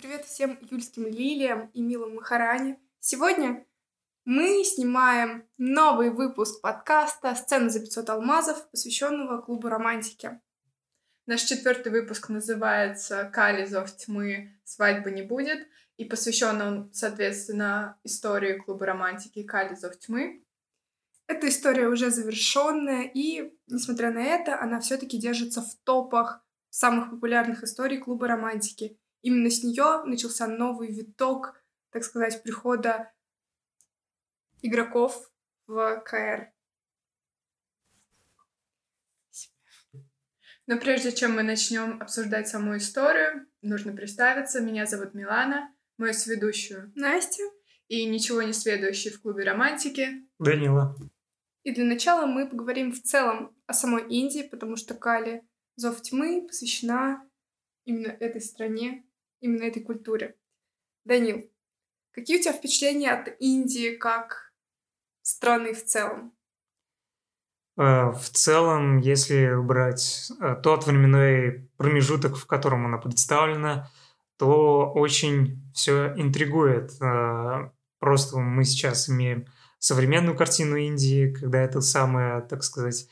Привет всем юльским лилиям и милым Махаране. Сегодня мы снимаем новый выпуск подкаста «Сцена за 500 алмазов», посвященного клубу романтики. Наш четвертый выпуск называется «Кали, зов тьмы, свадьбы не будет», и посвящен он, соответственно, истории клуба романтики «Кали, зов тьмы». Эта история уже завершенная, и, несмотря на это, она все-таки держится в топах самых популярных историй клуба романтики. Именно с нее начался новый виток, так сказать, прихода игроков в КР. Но прежде чем мы начнем обсуждать саму историю, нужно представиться. Меня зовут Милана, мою сведущую Настя и ничего не следующий в клубе романтики Данила. И для начала мы поговорим в целом о самой Индии, потому что Кали Зов тьмы посвящена именно этой стране, именно этой культуре. Данил, какие у тебя впечатления от Индии как страны в целом? Э, в целом, если брать э, тот временной промежуток, в котором она представлена, то очень все интригует. Э, просто мы сейчас имеем современную картину Индии, когда это самая, так сказать,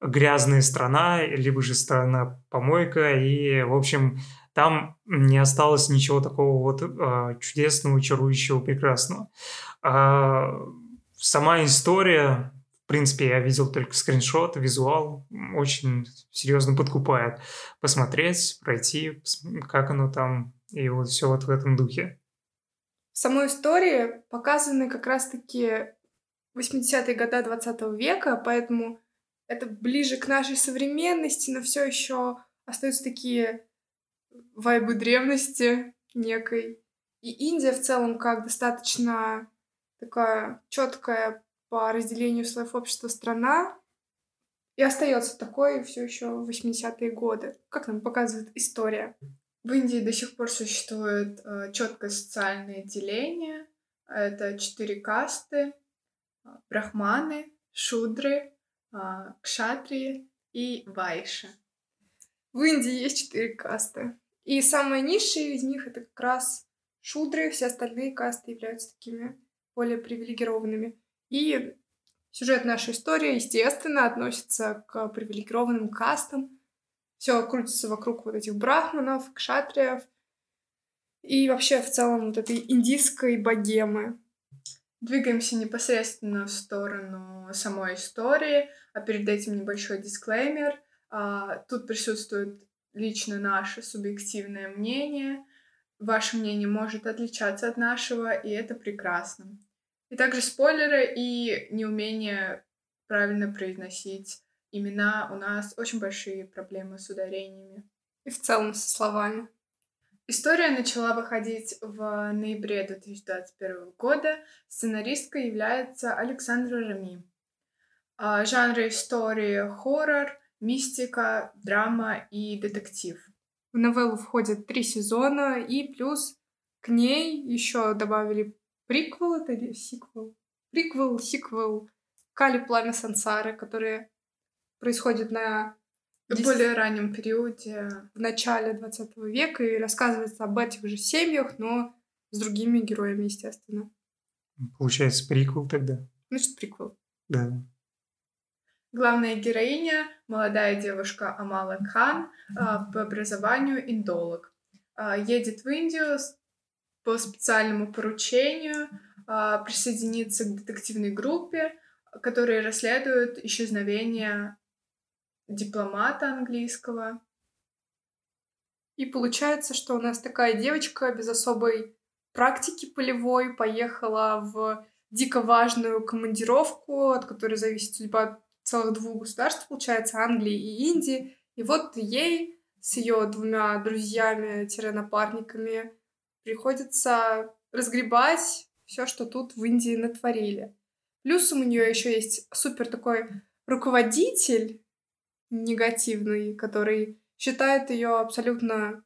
грязная страна, либо же страна-помойка, и, в общем, там не осталось ничего такого вот э, чудесного, чарующего, прекрасного. А сама история, в принципе, я видел только скриншот, визуал, очень серьезно подкупает. Посмотреть, пройти, как оно там, и вот все вот в этом духе. В самой истории показаны как раз-таки 80-е годы 20 века, поэтому это ближе к нашей современности, но все еще остаются такие вайбы древности некой. И Индия в целом как достаточно такая четкая по разделению слоев общества страна и остается такой все еще в 80-е годы, как нам показывает история. В Индии до сих пор существует э, четкое социальное деление. Это четыре касты. Э, брахманы, шудры, а, кшатрии и вайши. В Индии есть четыре касты. И самые низшие из них это как раз шудры, все остальные касты являются такими более привилегированными. И сюжет нашей истории, естественно, относится к привилегированным кастам. Все крутится вокруг вот этих брахманов, кшатриев и вообще в целом вот этой индийской богемы. Двигаемся непосредственно в сторону самой истории, а перед этим небольшой дисклеймер. А, тут присутствует лично наше субъективное мнение. Ваше мнение может отличаться от нашего, и это прекрасно. И также спойлеры и неумение правильно произносить имена. У нас очень большие проблемы с ударениями. И в целом со словами. История начала выходить в ноябре 2021 года. Сценаристкой является Александра Рами. А, жанры истории хоррор, мистика, драма и детектив. В новеллу входят три сезона, и плюс к ней еще добавили приквел, это или сиквел? Приквел, сиквел Кали Пламя Сансары, которые происходят на в более раннем периоде. В начале 20 века и рассказывается об этих же семьях, но с другими героями, естественно. Получается, приквел тогда? Значит, приквел. Да. Главная героиня — молодая девушка Амала Кхан, а, по образованию индолог. А, едет в Индию по специальному поручению а, присоединиться к детективной группе, которые расследуют исчезновение дипломата английского. И получается, что у нас такая девочка без особой практики полевой поехала в дико важную командировку, от которой зависит судьба целых двух государств, получается, Англии и Индии. И вот ей с ее двумя друзьями-напарниками приходится разгребать все, что тут в Индии натворили. Плюсом у нее еще есть супер такой руководитель, негативный, который считает ее абсолютно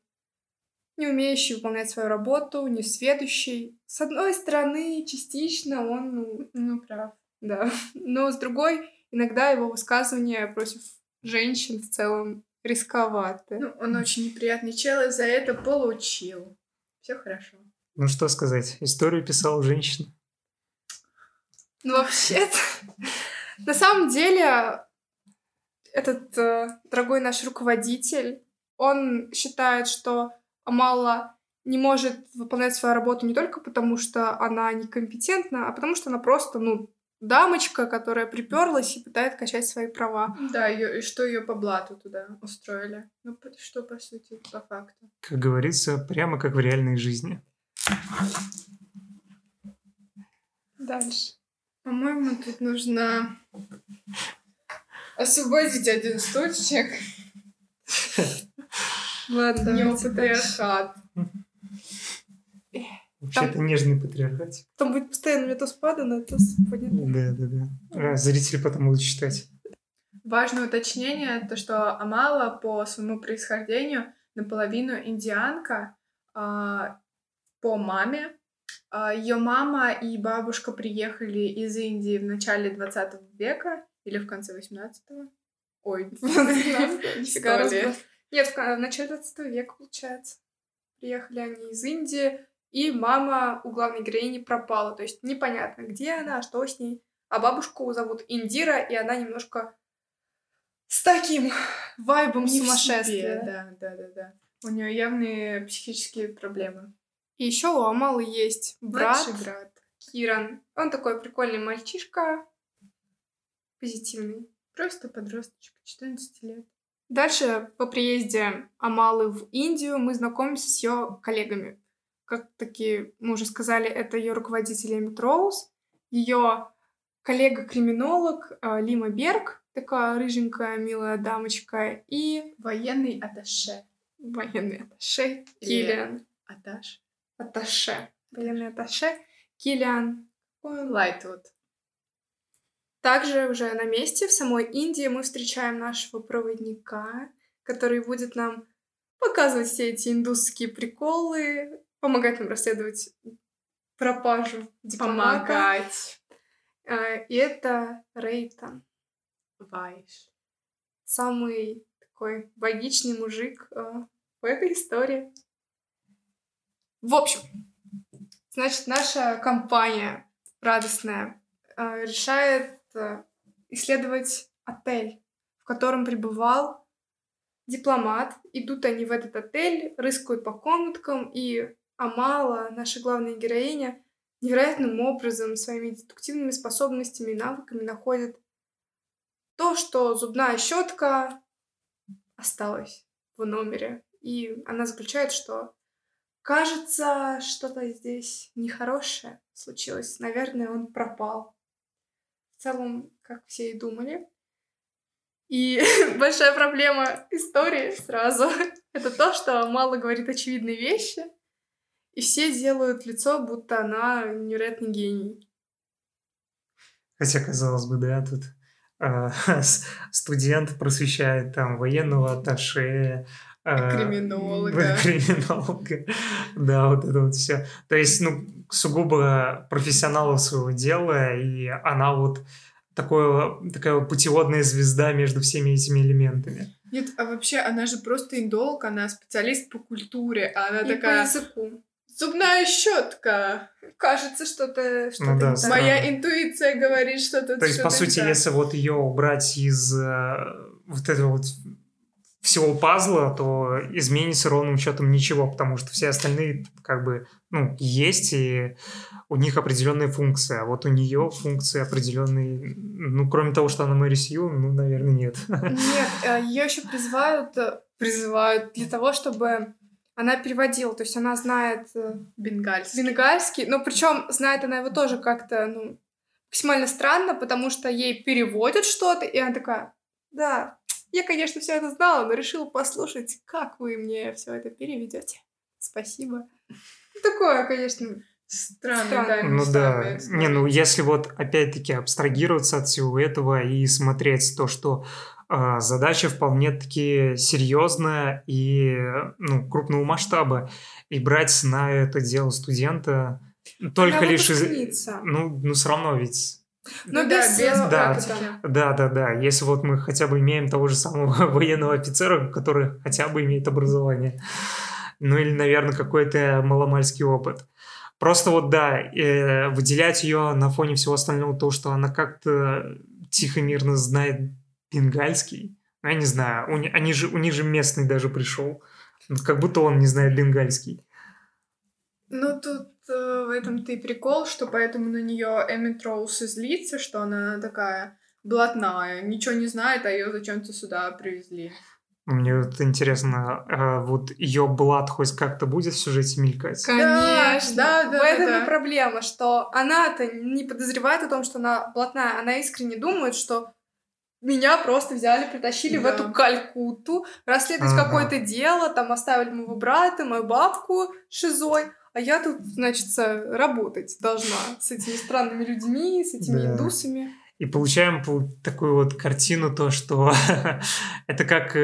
не умеющей выполнять свою работу, не сведущей. С одной стороны, частично он, ну, ну прав, да. Но с другой, иногда его высказывания против женщин в целом рисковаты. Ну, он очень неприятный чел и за это получил. Все хорошо. Ну что сказать, историю писала женщина. Ну, вообще-то, на самом деле, этот э, дорогой наш руководитель, он считает, что Амала не может выполнять свою работу не только потому, что она некомпетентна, а потому что она просто, ну, дамочка, которая приперлась и пытается качать свои права. Да, ее, и что ее по блату туда устроили. Ну, что, по сути, по факту. Как говорится, прямо как в реальной жизни. Дальше. По-моему, тут нужно освободить один стульчик. Ладно, Не патриархат. Вообще, это нежный патриархат. Там будет постоянно метос падано, то понятно. Да, да, да. А, зрители потом будут читать. Важное уточнение, то что Амала по своему происхождению наполовину индианка, а, по маме. Ее мама и бабушка приехали из Индии в начале 20 века или в конце 18-го. Ой, Нифига. Нет, в в начале 20 века, получается. Приехали они из Индии, и мама у главной героини пропала. То есть непонятно, где она, что с ней. А бабушку зовут Индира, и она немножко с таким вайбом Не сумасшествия. Да, да, да, да. У нее явные психические проблемы. И еще у Амалы есть брат Младший брат. Киран. Он такой прикольный мальчишка, позитивный. Просто подросточек, 14 лет. Дальше по приезде Амалы в Индию мы знакомимся с ее коллегами. Как таки мы уже сказали, это ее руководитель Эммит Роуз, ее коллега-криминолог э, Лима Берг, такая рыженькая, милая дамочка, и Военный аташе. военный атташе Или- Киллиан. Аташ. Атташе. Военный атташе Киллиан. Лайтвуд. Также уже на месте в самой Индии мы встречаем нашего проводника, который будет нам показывать все эти индусские приколы, помогать нам расследовать пропажу дипломата. Помогать. Э, И это Рейтан, Вайш. самый такой логичный мужик э, в этой истории. В общем, значит, наша компания радостная э, решает исследовать отель, в котором пребывал дипломат. Идут они в этот отель, рыскают по комнаткам, и Амала, наша главная героиня, невероятным образом, своими дедуктивными способностями и навыками находит то, что зубная щетка осталась в номере. И она заключает, что кажется, что-то здесь нехорошее случилось. Наверное, он пропал. В целом, как все и думали. И большая проблема истории сразу — это то, что мало говорит очевидные вещи, и все делают лицо, будто она невероятный гений. Хотя, казалось бы, да, тут с- студент просвещает там военного атташе, а, Криминолога. криминолога. Да, вот это вот все. То есть, ну, сугубо профессионалов своего дела, и она вот такое, такая вот путеводная звезда между всеми этими элементами. Нет, а вообще она же просто индолог, она специалист по культуре, а она И по такая языку. Зубная щетка. Кажется, что-то что Ну да, так. Моя интуиция говорит, что тут То есть, по сути, так. если вот ее убрать из э, вот этого вот всего пазла, то изменится ровным счетом ничего, потому что все остальные как бы ну, есть, и у них определенная функция. А вот у нее функции определенные, ну, кроме того, что она Мэри Сью, ну, наверное, нет. Нет, ее еще призывают, э, призывают для того, чтобы она переводила. То есть она знает э, Бенгальский. бенгальский, но причем знает она его тоже как-то, ну, максимально странно, потому что ей переводят что-то, и она такая, да, я, конечно, все это знала, но решила послушать, как вы мне все это переведете. Спасибо. Такое, конечно, Странный, Странно. да, Ну да. Не, ну если вот опять-таки абстрагироваться от всего этого и смотреть то, что задача вполне-таки серьезная и ну, крупного масштаба, и брать на это дело студента только Она лишь из... Ну, ну, все равно ведь... Но Ну да, без, без э, Да. практики. Да, да, да. Если вот мы хотя бы имеем того же самого военного офицера, который хотя бы имеет образование. ну или, наверное, какой-то маломальский опыт. Просто вот, да, э, выделять ее на фоне всего остального, то, что она как-то тихо-мирно знает бенгальский, ну, я не знаю, у, они же, у них же местный даже пришел, как будто он не знает бенгальский. Ну, тут э, в этом-то и прикол, что поэтому на нее Эммит Роуз и злится, что она такая блатная, ничего не знает, а ее зачем-то сюда привезли. Мне вот интересно, а вот ее блат хоть как-то будет в сюжете мелькать? Конечно. Да, да, в этом да. и проблема, что она-то не подозревает о том, что она блатная. Она искренне думает, что меня просто взяли, притащили в Да. эту Калькутту, расследовать Ага. какое-то дело, там оставили моего брата, мою бабку шизой, а я тут, значит, работать должна с этими странными людьми, с этими Да. индусами. И получаем пол- такую вот картину, то, что это как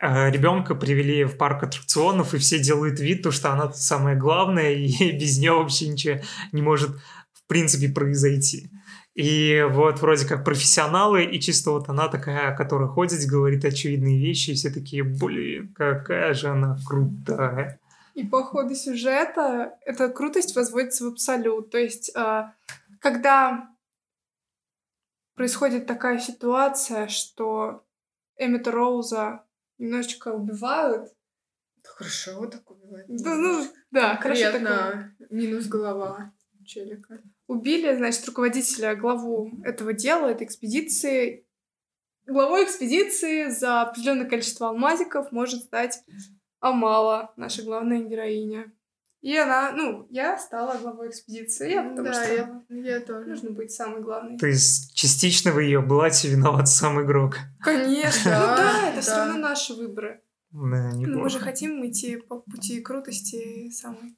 ребенка привели в парк аттракционов, и все делают вид, то, что она тут самая главная, и без нее вообще ничего не может в принципе произойти. И вот вроде как профессионалы, и чисто вот она такая, которая ходит, говорит очевидные вещи, и все такие, блин, какая же она крутая. И по ходу сюжета эта крутость возводится в абсолют. То есть, а, когда происходит такая ситуация, что Эммета Роуза немножечко убивают, Хорошо, вот так убивать. да, ну, да, хорошо такое. Приятно. Минус голова челика. Убили, значит, руководителя, главу этого дела, этой экспедиции. Главой экспедиции за определенное количество алмазиков может стать Амала, наша главная героиня. И она, ну, я стала главой экспедиции, я потому да, что я, я тоже. нужно быть самой главной. То есть частично в ее блате виноват сам игрок. Конечно, ну да, это все равно наши выборы. Да, Мы же хотим идти по пути крутости самой.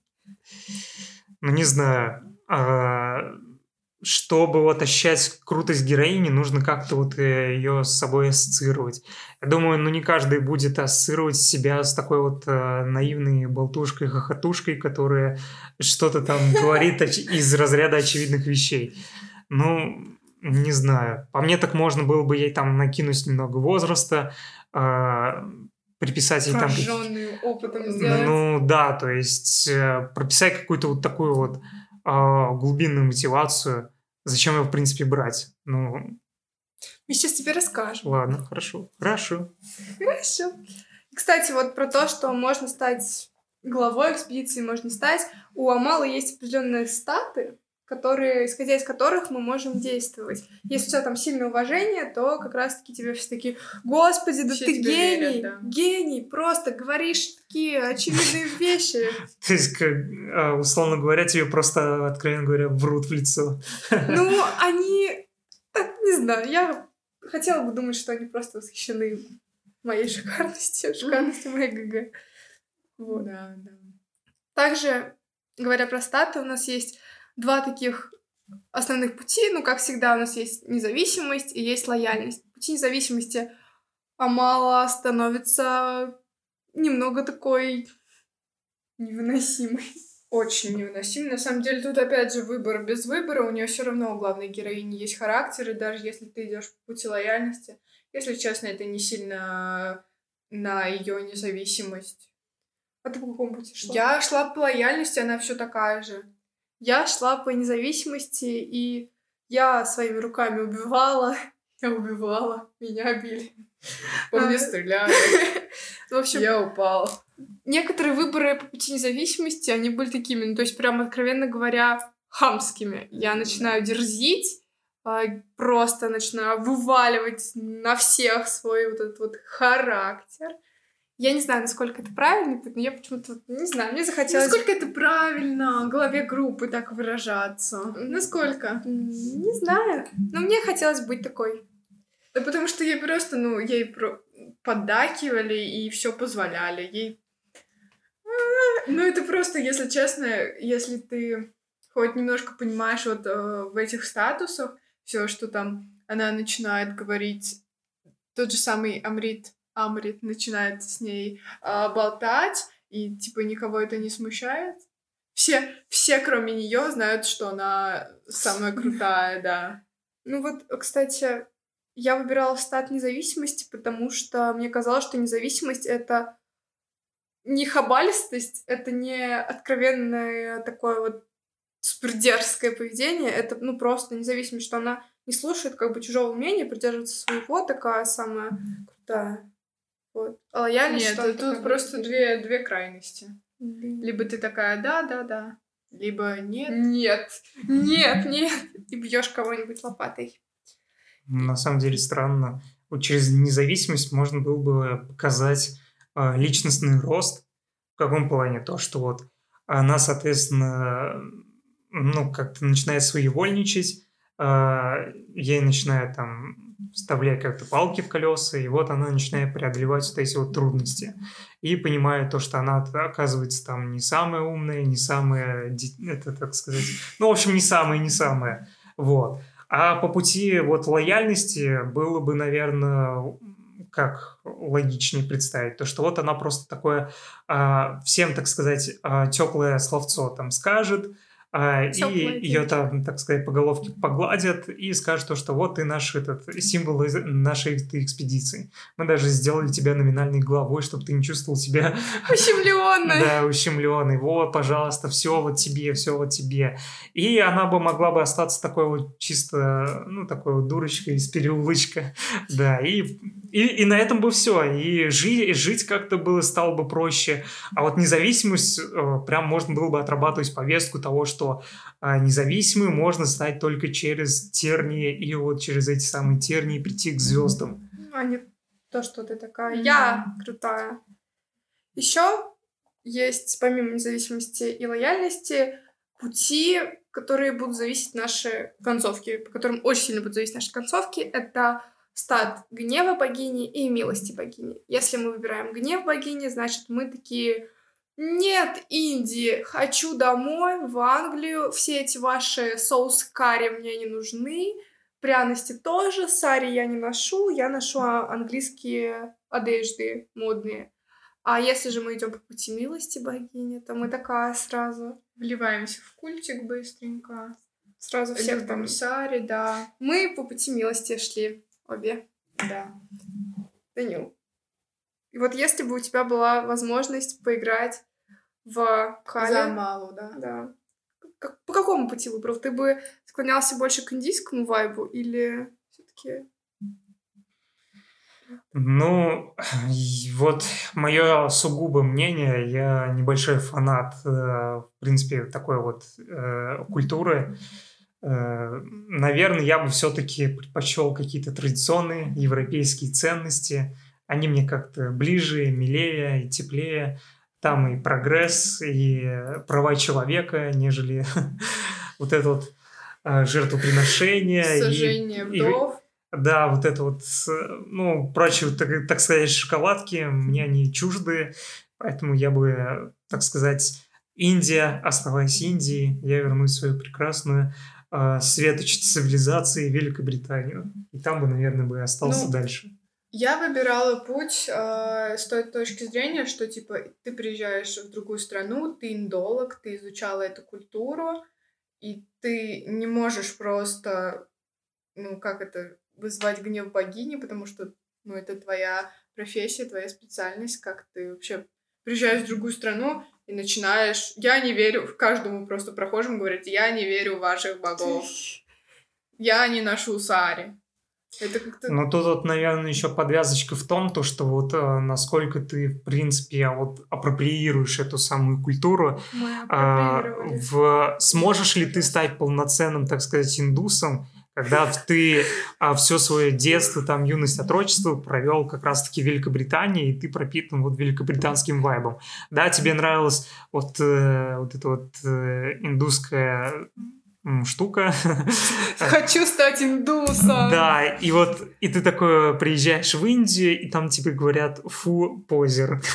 ну не знаю, чтобы вот ощущать крутость героини, нужно как-то вот ее с собой ассоциировать. Я думаю, ну не каждый будет ассоциировать себя с такой вот э, наивной болтушкой, хохотушкой, которая что-то там говорит из разряда очевидных вещей. Ну, не знаю. По мне так можно было бы ей там накинуть немного возраста, а, приписать ей там... опытом сделать. ну да, то есть э, прописать какую-то вот такую вот а, глубинную мотивацию, зачем ее в принципе брать. Ну, Мы сейчас тебе расскажем. ладно, хорошо, хорошо. Хорошо. Кстати, вот про то, что можно стать главой экспедиции, можно стать. У Амала есть определенные статы, которые, исходя из которых мы можем действовать. Если у тебя там сильное уважение, то как раз-таки тебе все такие, господи, да Все ты гений, верят, да». гений, просто говоришь такие очевидные вещи. То есть, как, а, условно говоря, тебе просто, откровенно говоря, врут в лицо. Ну, они, так, не знаю, я хотела бы думать, что они просто восхищены моей шикарностью, шикарностью моей ГГ. Вот. Да, да. Также, говоря про статы, у нас есть два таких основных пути. Ну, как всегда, у нас есть независимость и есть лояльность. Пути независимости Амала становится немного такой невыносимой. Очень невыносимо. На самом деле, тут опять же выбор без выбора. У нее все равно у главной героини есть характер, и даже если ты идешь по пути лояльности, если честно, это не сильно на ее независимость. А ты по какому пути шла? Я шла по лояльности, она все такая же. Я шла по независимости, и я своими руками убивала. Я убивала, меня били. По мне Ага. стреляли, В общем, я упала. некоторые выборы по пути независимости, они были такими, ну, то есть, прям, откровенно говоря, хамскими. Я начинаю дерзить, а, просто начинаю вываливать на всех свой вот этот вот характер. Я не знаю, насколько это правильно, но я почему-то, не знаю, мне захотелось... Насколько это правильно главе группы так выражаться? Насколько? Не знаю, но мне хотелось быть такой. Да потому что ей просто, ну, ей про- поддакивали и все позволяли. Ей... А, Ну, это просто, если честно, если ты хоть немножко понимаешь вот э, в этих статусах все, что там она начинает говорить, тот же самый Амрит, Амрит начинает с ней а, болтать, и типа никого это не смущает. Все, все, кроме нее, знают, что она самая крутая, да. Ну вот, кстати, я выбирала стат независимости, потому что мне казалось, что независимость — это не хабалистость, это не откровенное такое вот супердерзкое поведение, это, ну, просто независимо, что она не слушает как бы чужого мнения, придерживается своего, такая самая крутая. Вот. А лояльность, Нет, тут просто две, две крайности. Либо ты такая да, да, да, либо нет. Нет, нет, нет. И бьешь кого-нибудь лопатой. На самом деле странно. Вот через независимость можно было бы показать э, личностный рост. В каком плане? То, что вот она, соответственно, ну, как-то начинает своевольничать, э, ей начинает там вставлять как-то палки в колеса, и вот она начинает преодолевать вот эти вот трудности. И понимает то, что она, оказывается, там не самая умная, не самая, это так сказать, ну, в общем, не самая, не самая. Вот. А по пути вот лояльности было бы, наверное, как логичнее представить, то что вот она просто такое а, всем, так сказать, а, теплое словцо там скажет, а, и ее там, так сказать, по головке погладят и скажут то, что вот ты наш этот символ нашей экспедиции. Мы даже сделали тебя номинальной главой, чтобы ты не чувствовал себя... Ущемленной. Да, ущемленной. Вот, пожалуйста, все вот тебе, все вот тебе. И она бы могла бы остаться такой вот чисто, ну, такой вот дурочкой из переулочка. Да, и, и, и на этом бы все. И жить, жить как-то было, стало бы проще. А вот независимость э, прям можно было бы отрабатывать повестку того, что что а, независимым можно стать только через тернии, и вот через эти самые тернии прийти к звездам. А не то, что ты такая, я крутая. Еще есть, помимо независимости и лояльности, пути, которые будут зависеть наши концовки, по которым очень сильно будут зависеть наши концовки. Это стат гнева богини и милости богини. Если мы выбираем гнев богини, значит, мы такие нет, Индии, хочу домой, в Англию. Все эти ваши соусы карри мне не нужны. Пряности тоже, сари я не ношу, я ношу а, английские одежды модные. А если же мы идем по пути милости богини, то мы такая сразу... Вливаемся в культик быстренько. Сразу всех Любим там... Сари, да. Мы по пути милости шли обе. Да. Данил, и вот если бы у тебя была возможность поиграть в Кали... За Малу, да. Да. Как, по какому пути выбрал? Ты бы склонялся больше к индийскому вайбу или все-таки... Ну, вот мое сугубо мнение, я небольшой фанат, э, в принципе, такой вот э, культуры. Э, наверное, я бы все-таки предпочел какие-то традиционные европейские ценности, они мне как-то ближе, милее и теплее. Там и прогресс, и права человека, нежели вот это вот а, жертвоприношение. Сожжение и, вдов. Да, вот это вот, ну, прочие, так, так сказать, шоколадки, мне они чужды, поэтому я бы, так сказать, Индия, оставаясь Индией, я вернусь в свою прекрасную э, светоч цивилизации Великобританию. И там бы, наверное, бы остался ну, дальше. Я выбирала путь э, с той точки зрения, что типа ты приезжаешь в другую страну, ты индолог, ты изучала эту культуру, и ты не можешь просто, ну как это, вызвать гнев богини, потому что, ну это твоя профессия, твоя специальность, как ты вообще приезжаешь в другую страну и начинаешь... Я не верю, в каждому просто прохожему говорить, я не верю в ваших богов. Я не ношу сари. Это как-то... Ну, тут вот, наверное, еще подвязочка в том, то, что вот э, насколько ты, в принципе, вот апроприируешь эту самую культуру. А, в... Сможешь ли ты стать полноценным, так сказать, индусом, когда ты а, все свое детство, там, юность, отрочество провел как раз-таки в Великобритании, и ты пропитан вот великобританским вайбом. Да, тебе нравилась вот, э, вот эта вот э, индусская штука. Хочу стать индусом. Да, и вот, и ты такой приезжаешь в Индию, и там тебе говорят, фу, позер.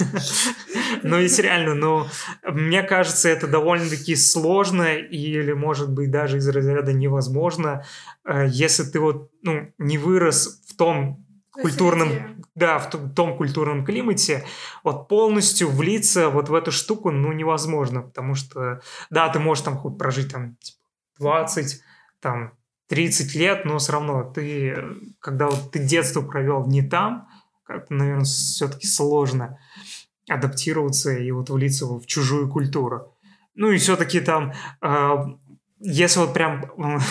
Ну, если реально, но мне кажется, это довольно-таки сложно, или, может быть, даже из разряда невозможно, э, если ты вот, ну, не вырос в том культурном, да, в том культурном климате, вот полностью влиться вот в эту штуку, ну, невозможно, потому что, да, ты можешь там хоть прожить там, типа, 20, там, 30 лет, но все равно ты, когда вот ты детство провел не там, как-то, наверное, все-таки сложно. адаптироваться и вот влиться в чужую культуру. Ну и все-таки там а, если вот прям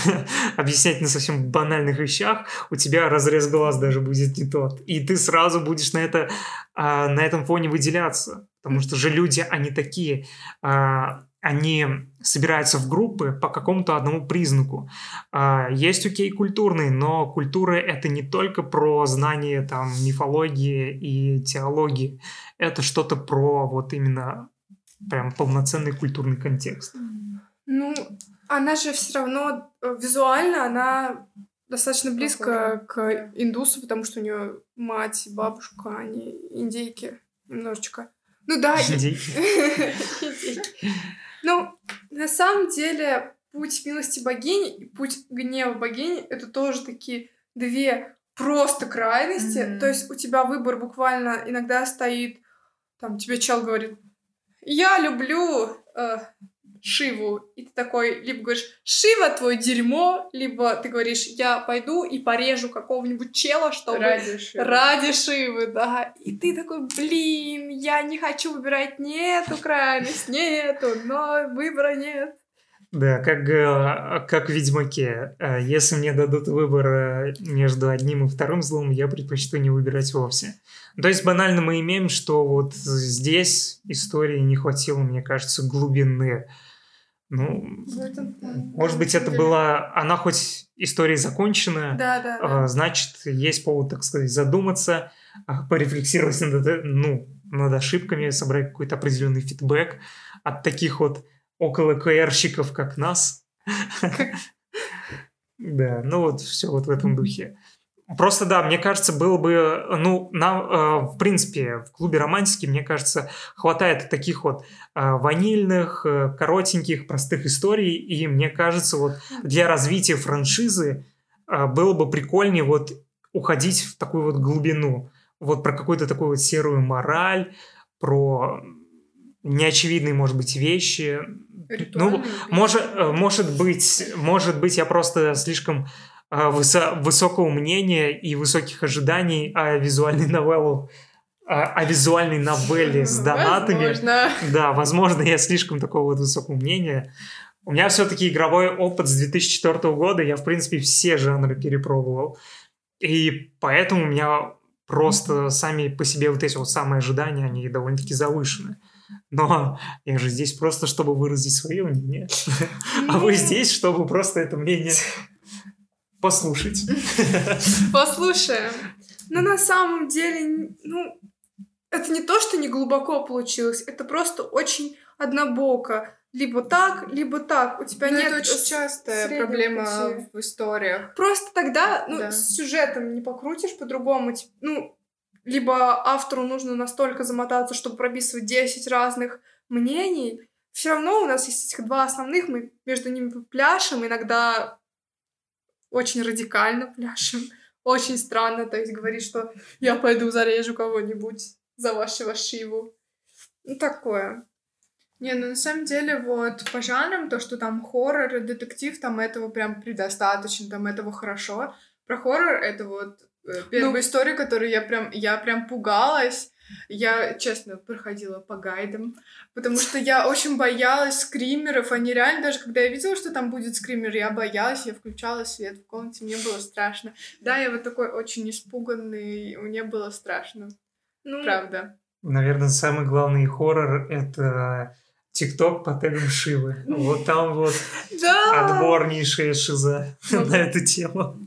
объяснять на совсем банальных вещах, у тебя разрез глаз даже будет не тот. И ты сразу будешь на, это, а, на этом фоне выделяться. Потому что же люди, они такие, а, они собираются в группы по какому-то одному признаку. А, есть окей культурный, но культура это не только про знание там мифологии и теологии. Это что-то про вот именно прям полноценный культурный контекст. Ну, она же все равно э, визуально, она достаточно близко к индусу, потому что у нее мать, бабушка, они индейки немножечко. Ну да. Индейки. Ну, на самом деле, путь милости богини и путь гнева богини — это тоже такие две просто крайности. То есть у тебя выбор буквально иногда стоит, там тебе чел говорит, я люблю э, Шиву. И ты такой либо говоришь, Шива твое дерьмо, либо ты говоришь, я пойду и порежу какого-нибудь чела, чтобы... Ради Шивы. Ради Шивы, да. И ты такой, блин, я не хочу выбирать не эту крайность, не эту, но выбора нет. Да, как, э, как в Ведьмаке. Э, если мне дадут выбор э, между одним и вторым злом, я предпочту не выбирать вовсе. То есть банально мы имеем, что вот здесь истории не хватило, мне кажется, глубины. Ну, может быть, это была... Она хоть история закончена, да, да, да. значит, есть повод, так сказать, задуматься, а, порефлексировать над, ну, над ошибками, собрать какой-то определенный фидбэк от таких вот около КРщиков, как нас. Да, ну вот все вот в этом духе. Просто да, мне кажется, было бы, ну, нам, э, в принципе, в клубе романтики, мне кажется, хватает таких вот э, ванильных, э, коротеньких, простых историй, и мне кажется, вот для развития франшизы э, было бы прикольнее вот уходить в такую вот глубину, вот про какую-то такую вот серую мораль, про неочевидные, может быть, вещи. ну, может, э, может быть, может быть, я просто слишком высокого мнения и высоких ожиданий о визуальной новелле о, о визуальной новелле с донатами. Возможно. Да, возможно, я слишком такого вот высокого мнения. У меня все-таки игровой опыт с 2004 года, я, в принципе, все жанры перепробовал. И поэтому у меня просто сами по себе вот эти вот самые ожидания, они довольно-таки завышены. Но я же здесь просто, чтобы выразить свое мнение. А вы здесь, чтобы просто это мнение послушать. Послушаем. Но на самом деле, ну, это не то, что не глубоко получилось, это просто очень однобоко. Либо так, либо так. У тебя Но нет... это очень частая проблема пути. в историях. Просто тогда, ну, да. с сюжетом не покрутишь по-другому. Ну, либо автору нужно настолько замотаться, чтобы прописывать 10 разных мнений. Все равно у нас есть этих два основных, мы между ними пляшем, иногда очень радикально пляшем. Очень странно, то есть говорит, что я пойду зарежу кого-нибудь за вашего Шиву. Ну, такое. Не, ну на самом деле вот по жанрам, то, что там хоррор детектив, там этого прям предостаточно, там этого хорошо. Про хоррор это вот э, первая ну, история, которую я прям, я прям пугалась. Я, честно, проходила по гайдам, потому что я очень боялась скримеров. Они реально, даже когда я видела, что там будет скример, я боялась, я включала свет в комнате, мне было страшно. Да, я вот такой очень испуганный, мне было страшно. Ну, Правда. Наверное, самый главный хоррор — это ТикТок по тегам Шивы. Вот там вот отборнейшая шиза на эту тему.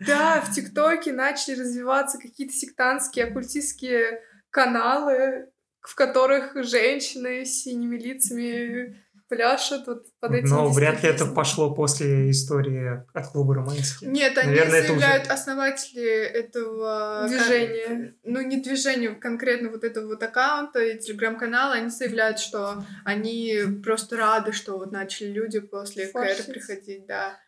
Да, в ТикТоке начали развиваться какие-то сектантские, оккультистские каналы, в которых женщины с синими лицами пляшут вот под этим. Но вряд ли это пошло после истории от клуба романтики. Нет, они Наверное, заявляют уже... основатели этого движения. Кон... Ну, не движения, конкретно вот этого вот аккаунта и телеграм-канала, они заявляют, что они просто рады, что вот начали люди после КР приходить, да,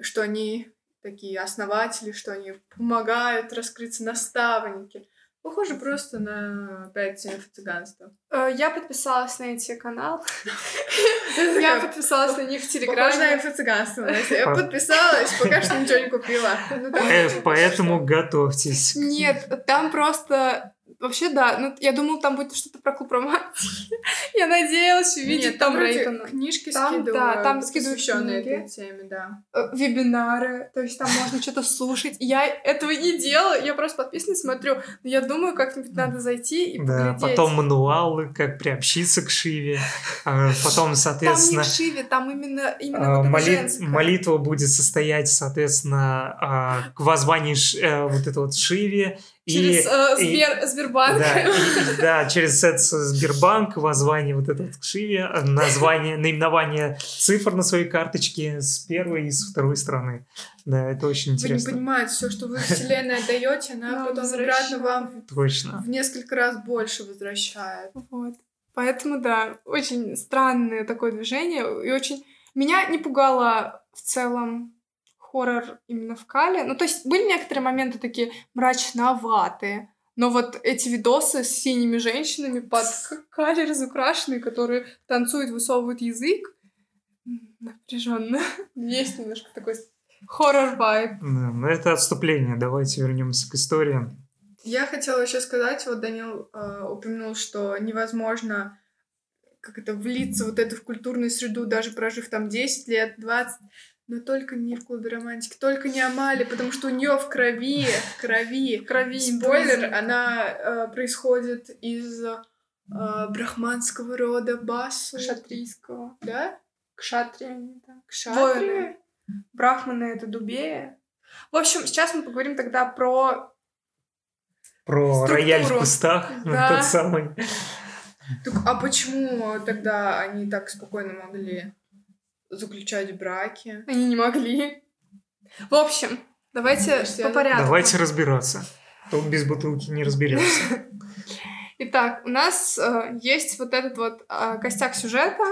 что они такие основатели, что они помогают раскрыться наставники. Похоже просто на опять инфо-цыганство. Э, я подписалась на эти каналы. Я подписалась на них в Телеграме. Похоже на инфо-цыганство. Я подписалась, пока что ничего не купила. Ну, э, поэтому готовьтесь. Нет, там просто Вообще, да. Ну, я думала, там будет что-то про клуб романтики. я надеялась увидеть Нет, там вроде Рейтона. книжки Там, скидывают, да, там скидывают книги. этой теме, да. Э, Вебинары, то есть там можно что-то слушать. Я этого не делаю, я просто подписана смотрю. Но я думаю, как-нибудь надо зайти и Да, поглядеть. потом мануалы, как приобщиться к Шиве. а, Потом, Там не соответственно, Шиве, там именно, именно а, вот моли- молитва будет состоять, соответственно, а, к воззванию Ш- э, вот это вот Шиве. Через и, э, и- Сбер, Сбербанк. Да, и- и- да, через этот Сбербанк, воззвание вот это вот к Шиве, а, название, наименование цифр на своей карточке с первой и с второй стороны. Да, это очень Вы не интересно. понимаете, все, что вы вселенной отдаете, она потом обратно вам Точно. в несколько раз больше возвращает. Вот. Поэтому, да, очень странное такое движение. И очень... Меня не пугало в целом хоррор именно в Кале. Ну, то есть были некоторые моменты такие мрачноватые. Но вот эти видосы с синими женщинами под к- Кали разукрашенные, которые танцуют, высовывают язык, напряженно. Есть немножко такой хоррор-вайб. Да, но это отступление. Давайте вернемся к истории. Я хотела еще сказать, вот Данил э, упомянул, что невозможно как это влиться вот эту в культурную среду, даже прожив там 10 лет, 20, но только не в клубе романтики, только не Амали, потому что у нее в крови, в крови, Крови спойлер, она э, происходит из э, брахманского рода Басу, Кшатрийского. да? Кшатрия, они там. Кшатрия? Воины. Брахманы — это дубея. В общем, сейчас мы поговорим тогда про... Про Структуру. рояль в кустах. Да. Тот самый. Так, а почему тогда они так спокойно могли заключать браки? Они не могли. В общем, давайте по порядку. Давайте разбираться. Тут без бутылки не разберемся. Итак, у нас э, есть вот этот вот э, костяк сюжета,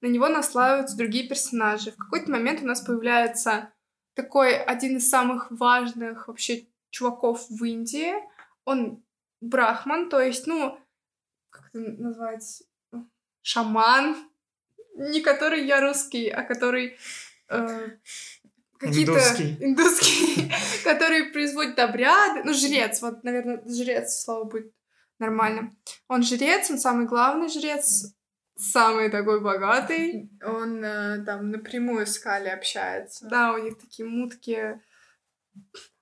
на него наслаиваются другие персонажи. В какой-то момент у нас появляется такой один из самых важных вообще чуваков в Индии. Он брахман, то есть, ну, как это назвать? Шаман. Не который я русский, а который э, какие-то Индусский. индусские, который производит обряды. Ну, жрец, вот, наверное, жрец слово будет нормально. Он жрец, он самый главный жрец, самый такой богатый. Он э, там напрямую с Кали общается. Да, у них такие мутки.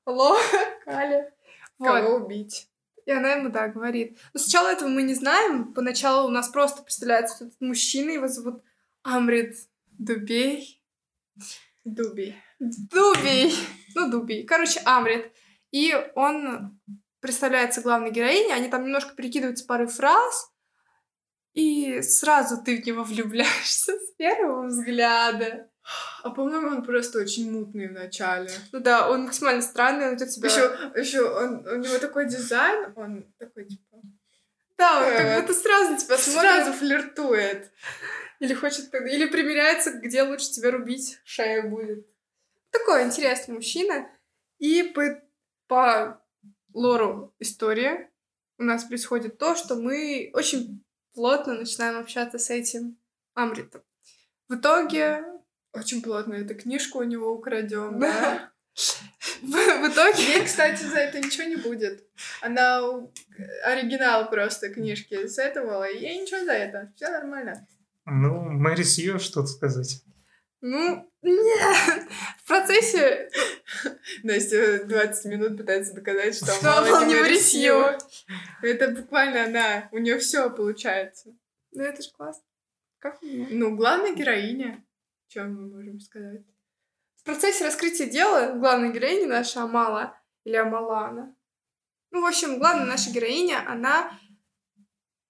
Алло, Каля. Вот. Кого убить? И она ему, да, говорит. Но сначала этого мы не знаем. Поначалу у нас просто представляется что этот мужчина, его зовут Амрит Дубей. Дуби. Дубей. Ну, Дубей. Короче, Амрит. И он представляется главной героиней. Они там немножко перекидываются парой фраз. И сразу ты в него влюбляешься с первого взгляда. А по-моему, он просто очень мутный в начале. Ну да, он максимально странный, он ведет себя... Еще, еще он, у него такой дизайн, он такой типа Да, он э, как будто сразу тебя смотрит. сразу флиртует. Или хочет... Или примеряется, где лучше тебя рубить шея будет. Такой интересный мужчина. И по, по лору истории у нас происходит то, что мы очень плотно начинаем общаться с этим Амритом. В итоге... Очень плотно эту книжку у него украдем, Да. В, итоге... Ей, кстати, за это ничего не будет. Она у- оригинал просто книжки сетовала, и ей ничего за это. Все нормально. Ну, Мэри Сью, что тут сказать. Ну, нет. В процессе... Настя 20 минут пытается доказать, что, Что Амала не Мэри Сью. Это буквально она. У нее все получается. Ну, это же классно. Как у меня? Ну, главная героиня. Что мы можем сказать? В процессе раскрытия дела главная героиня наша Амала, или Амалана, ну, в общем, главная наша героиня, она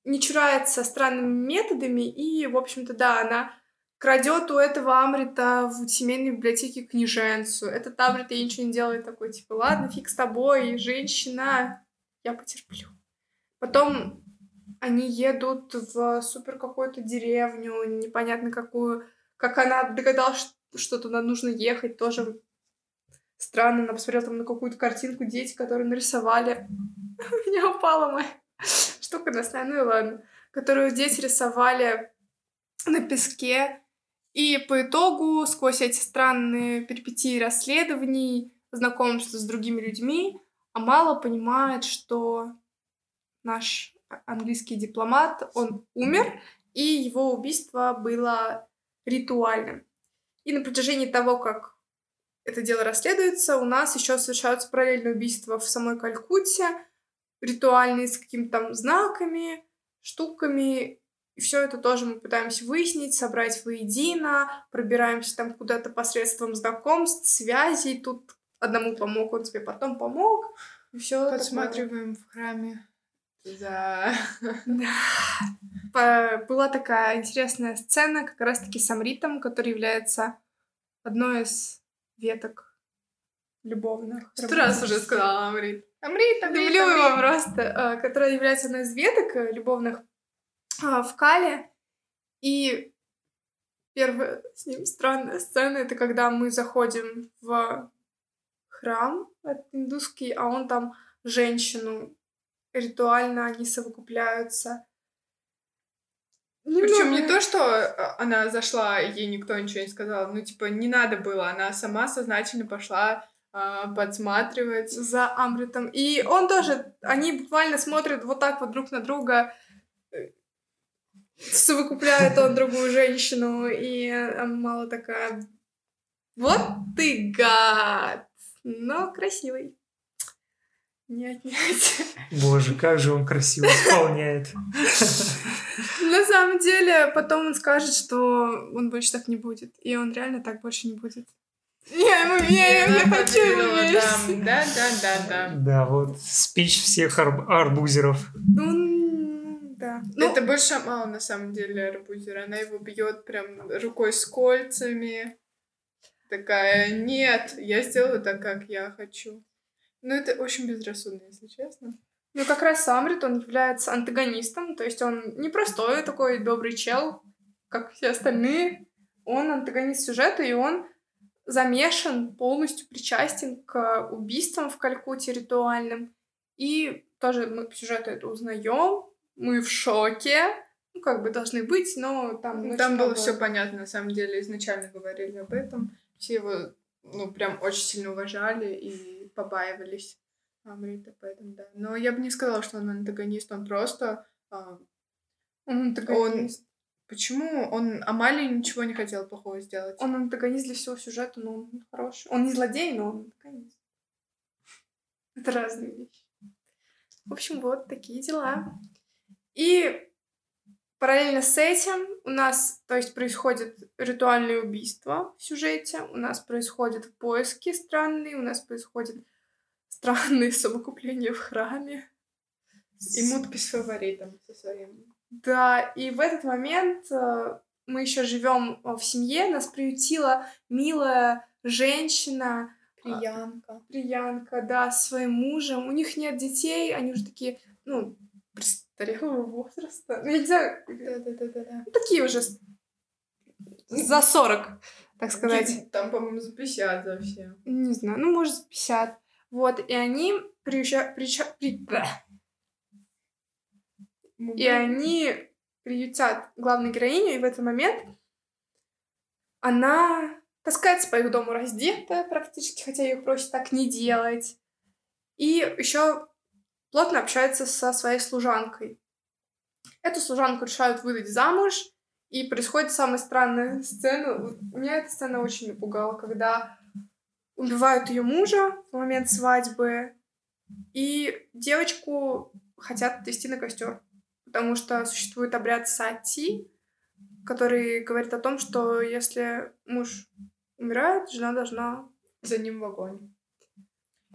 не чурается странными методами, и, в общем-то, да, она крадет у этого Амрита в семейной библиотеке книженцу. Этот Амрит ей ничего не делает, такой, типа, ладно, фиг с тобой, женщина, я потерплю. Потом они едут в супер какую-то деревню, непонятно какую, как она догадалась, что- туда нужно ехать, тоже странно. Она посмотрела там на какую-то картинку, дети, которые нарисовали. У меня упала моя штука на стол, ну и ладно. Которую дети рисовали на песке. И по итогу, сквозь эти странные перипетии расследований, знакомства с другими людьми, Амала понимает, что наш английский дипломат, он умер, и его убийство было ритуальным. И на протяжении того, как это дело расследуется, у нас еще совершаются параллельные убийства в самой Калькутте, ритуальные с какими-то там знаками, штуками. И все это тоже мы пытаемся выяснить, собрать воедино, пробираемся там куда-то посредством знакомств, связей. Тут одному помог, он тебе потом помог. И все Подсматриваем такое. в храме. Да. да. Была такая интересная сцена как раз-таки с Амритом, который является одной из веток любовных. Сто раз уже сказала Амрит. Амрит, Амрит, Люблю его просто. А, которая является одной из веток э, любовных а, в Кале. И первая с ним странная сцена — это когда мы заходим в храм индусский, а он там женщину ритуально они совокупляются. Причем не то, что а, она зашла, ей никто ничего не сказал. Ну, типа, не надо было. Она сама сознательно пошла подсматривать. За Амритом. И он тоже, они буквально смотрят вот так вот друг на друга, э, совокупляет он другую женщину, и мало такая, вот ты гад, но красивый. Не отнять. Боже, как же он красиво исполняет. На самом деле, потом он скажет, что он больше так не будет. И он реально так больше не будет. Я ему верю, я хочу ему верить. Да, да, да, да. Да, вот спич всех арбузеров. Ну, да. Ну, Это больше мало на самом деле арбузера. Она его бьет прям рукой с кольцами. Такая, нет, я сделаю так, как я хочу. Ну, это очень безрассудно, если честно. Ну, как раз Самрит, он является антагонистом, то есть он не простой такой добрый чел, как все остальные. Он антагонист сюжета, и он замешан, полностью причастен к убийствам в Калькутте ритуальным. И тоже мы по сюжету это узнаем, мы в шоке, ну, как бы должны быть, но там... Там было все понятно, на самом деле, изначально говорили об этом. Все его, ну, прям очень сильно уважали и побаивались Амрита, поэтому да. Но я бы не сказала, что он антагонист, он просто... А, он антагонист. Почему? Он Амалии ничего не хотел плохого сделать. Он антагонист для всего сюжета, но он хороший. Он не злодей, но он антагонист. Это разные вещи. В общем, вот такие дела. И параллельно с этим у нас, то есть, происходит ритуальное убийство в сюжете, у нас происходят поиски странные, у нас происходит странные совокупления в храме. И мутки с фаворитом со своим. Да, и в этот момент э, мы еще живем в семье, нас приютила милая женщина. Приянка. Приянка, да, с своим мужем. У них нет детей, они уже такие, ну, престарелого возраста. Ну, я не знаю. Да-да-да-да. Ну, такие уже за 40, так сказать. Там, по-моему, за 50 за все. Не знаю, ну, может, за 50. Вот, и они приезжают... Приезжа... При... И они приютят главную героиню, и в этот момент она таскается по их дому раздетая практически, хотя ее просят так не делать. И еще плотно общается со своей служанкой. Эту служанку решают выдать замуж, и происходит самая странная сцена. Меня эта сцена очень напугала, когда убивают ее мужа в момент свадьбы, и девочку хотят отвести на костер, потому что существует обряд сати, который говорит о том, что если муж умирает, жена должна за ним в огонь.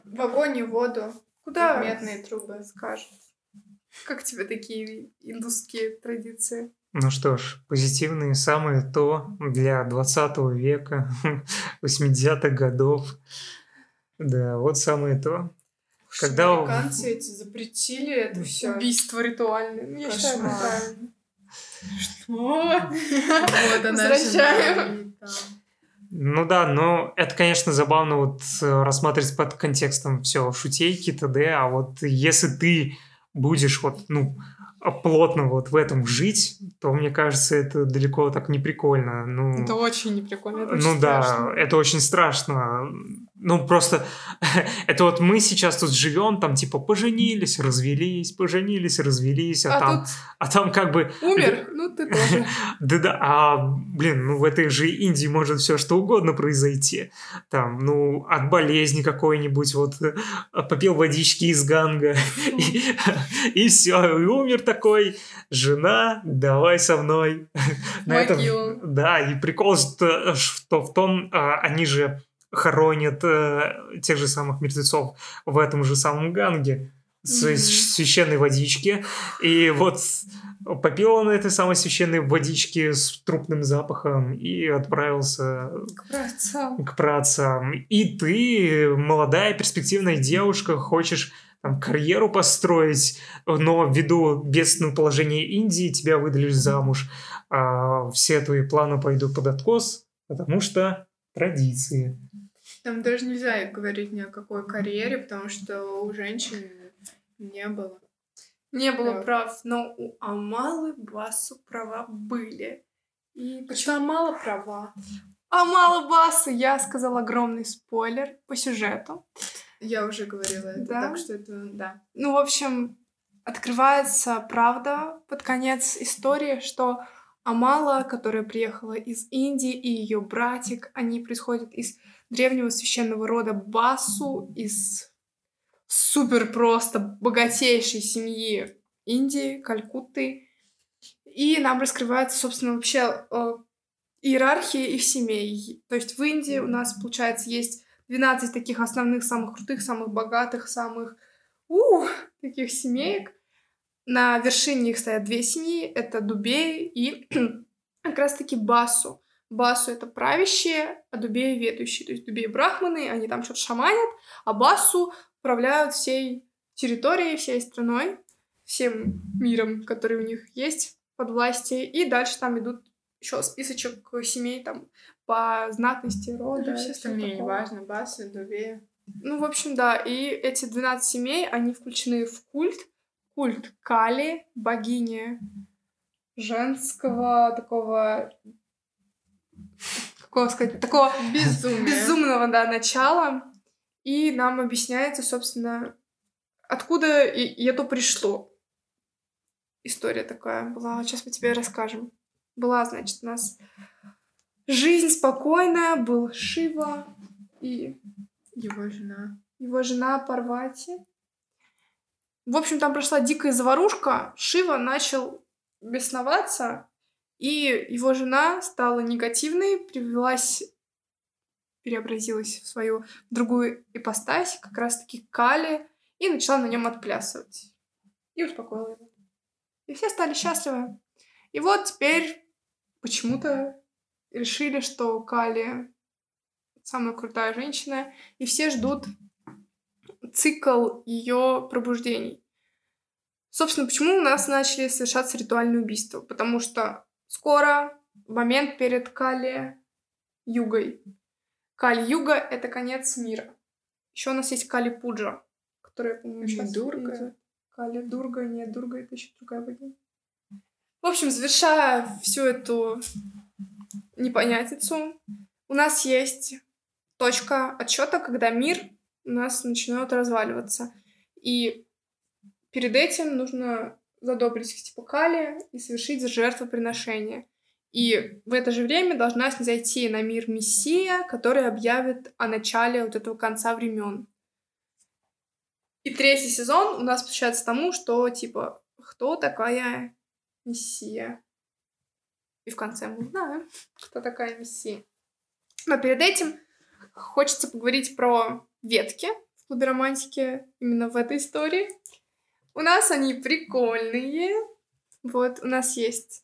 В огонь и воду. Куда? Медные трубы. Скажет. Как тебе такие индусские традиции? Ну что ж, позитивные самые то для 20 века, 80-х годов. Да, вот самое то. Когда американцы эти запретили это все. Убийство ритуальное. Ну, я считаю, это правильно. Что? Вот она Возвращаем. Ну да, но это, конечно, забавно вот э, рассматривать под контекстом все шутейки, т.д., а вот если ты будешь вот, ну, плотно вот в этом жить, то мне кажется, это далеко так не прикольно. Ну, это очень неприкольно. Это ну очень да, страшно. это очень страшно. Ну, просто это вот мы сейчас тут живем, там типа поженились, развелись, поженились, развелись, а, А там, тут а там как бы... умер, ну ты тоже. Да-да, а, блин, ну в этой же Индии может все что угодно произойти. Там, ну, от болезни какой-нибудь, вот, э, попил водички из ганга, и, все, и умер такой, жена, давай со мной. На этом- да, и прикол, что, что в том, а, они же хоронят э, тех же самых мертвецов в этом же самом ганге с Мгм. священной водички. И вот попил он этой самой священной водички с трупным запахом и отправился К праотцам. к праотцам. И ты, молодая перспективная девушка, хочешь там, карьеру построить, но ввиду бедственного положения Индии тебя выдали замуж, а все твои планы пойдут под откос, потому что традиции. Там даже нельзя говорить ни о какой карьере, потому что у женщин не было. Не было Да. прав, но у Амалы Басу права были. И Что мало права. Амала Басу, я сказала огромный спойлер по сюжету. Я уже говорила это, Да? так что это, да. Ну, в общем, открывается правда под конец истории, что Амала, которая приехала из Индии, и ее братик, они происходят из древнего священного рода Басу, из супер просто богатейшей семьи Индии, Калькутты. И нам раскрывается, собственно, вообще э, иерархия их семей. То есть в Индии у нас, получается, есть 12 таких основных, самых крутых, самых богатых, самых ух, таких семеек. На вершине их стоят две семьи. Это Дубеи и как раз-таки Басу. Басу — это правящие, а Дубеи — ведущие. То есть Дубеи — брахманы, они там что-то шаманят, а Басу правляют всей территорией, всей страной, всем миром, который у них есть под властью. И дальше там идут еще списочек семей там по знатности рода. Да, все остальные, неважно, басы, дубея. Ну, в общем, да. И эти 12 семей, они включены в культ. Культ Кали, богини женского такого... Какого сказать? Такого Безумие. безумного, да, начала. И нам объясняется, собственно, откуда и, это пришло. История такая была. Сейчас мы тебе расскажем. Была, значит, у нас жизнь спокойная, был Шива и Его жена. его жена Парвати. В общем, там прошла дикая заварушка. Шива начал бесноваться, и его жена стала негативной, привелась, преобразилась в свою другую ипостась, как раз-таки Кали, и начала на нем отплясывать. И успокоила его. И все стали счастливы. И вот теперь почему-то решили, что Кали самая крутая женщина, и все ждут цикл ее пробуждений. Собственно, почему у нас начали совершаться ритуальные убийства? Потому что скоро момент перед Кали Югой. Кали Юга — это конец мира. Еще у нас есть Кали Пуджа, которая, по-моему, Не сейчас Дурга? идет. Кали Дурга, нет, Дурга — это еще другая богиня. В общем, завершая всю эту непонятицу, у нас есть точка отсчета, когда мир у нас начинает разваливаться. И перед этим нужно задобрить типа Кали и совершить жертвоприношение. И в это же время должна снизойти на мир Мессия, который объявит о начале вот этого конца времен. И третий сезон у нас посвящается тому, что, типа, кто такая Мессия? И в конце мы узнаем, кто такая Мессия. Но перед этим хочется поговорить про ветки в клубе романтики именно в этой истории. У нас они прикольные. Вот, у нас есть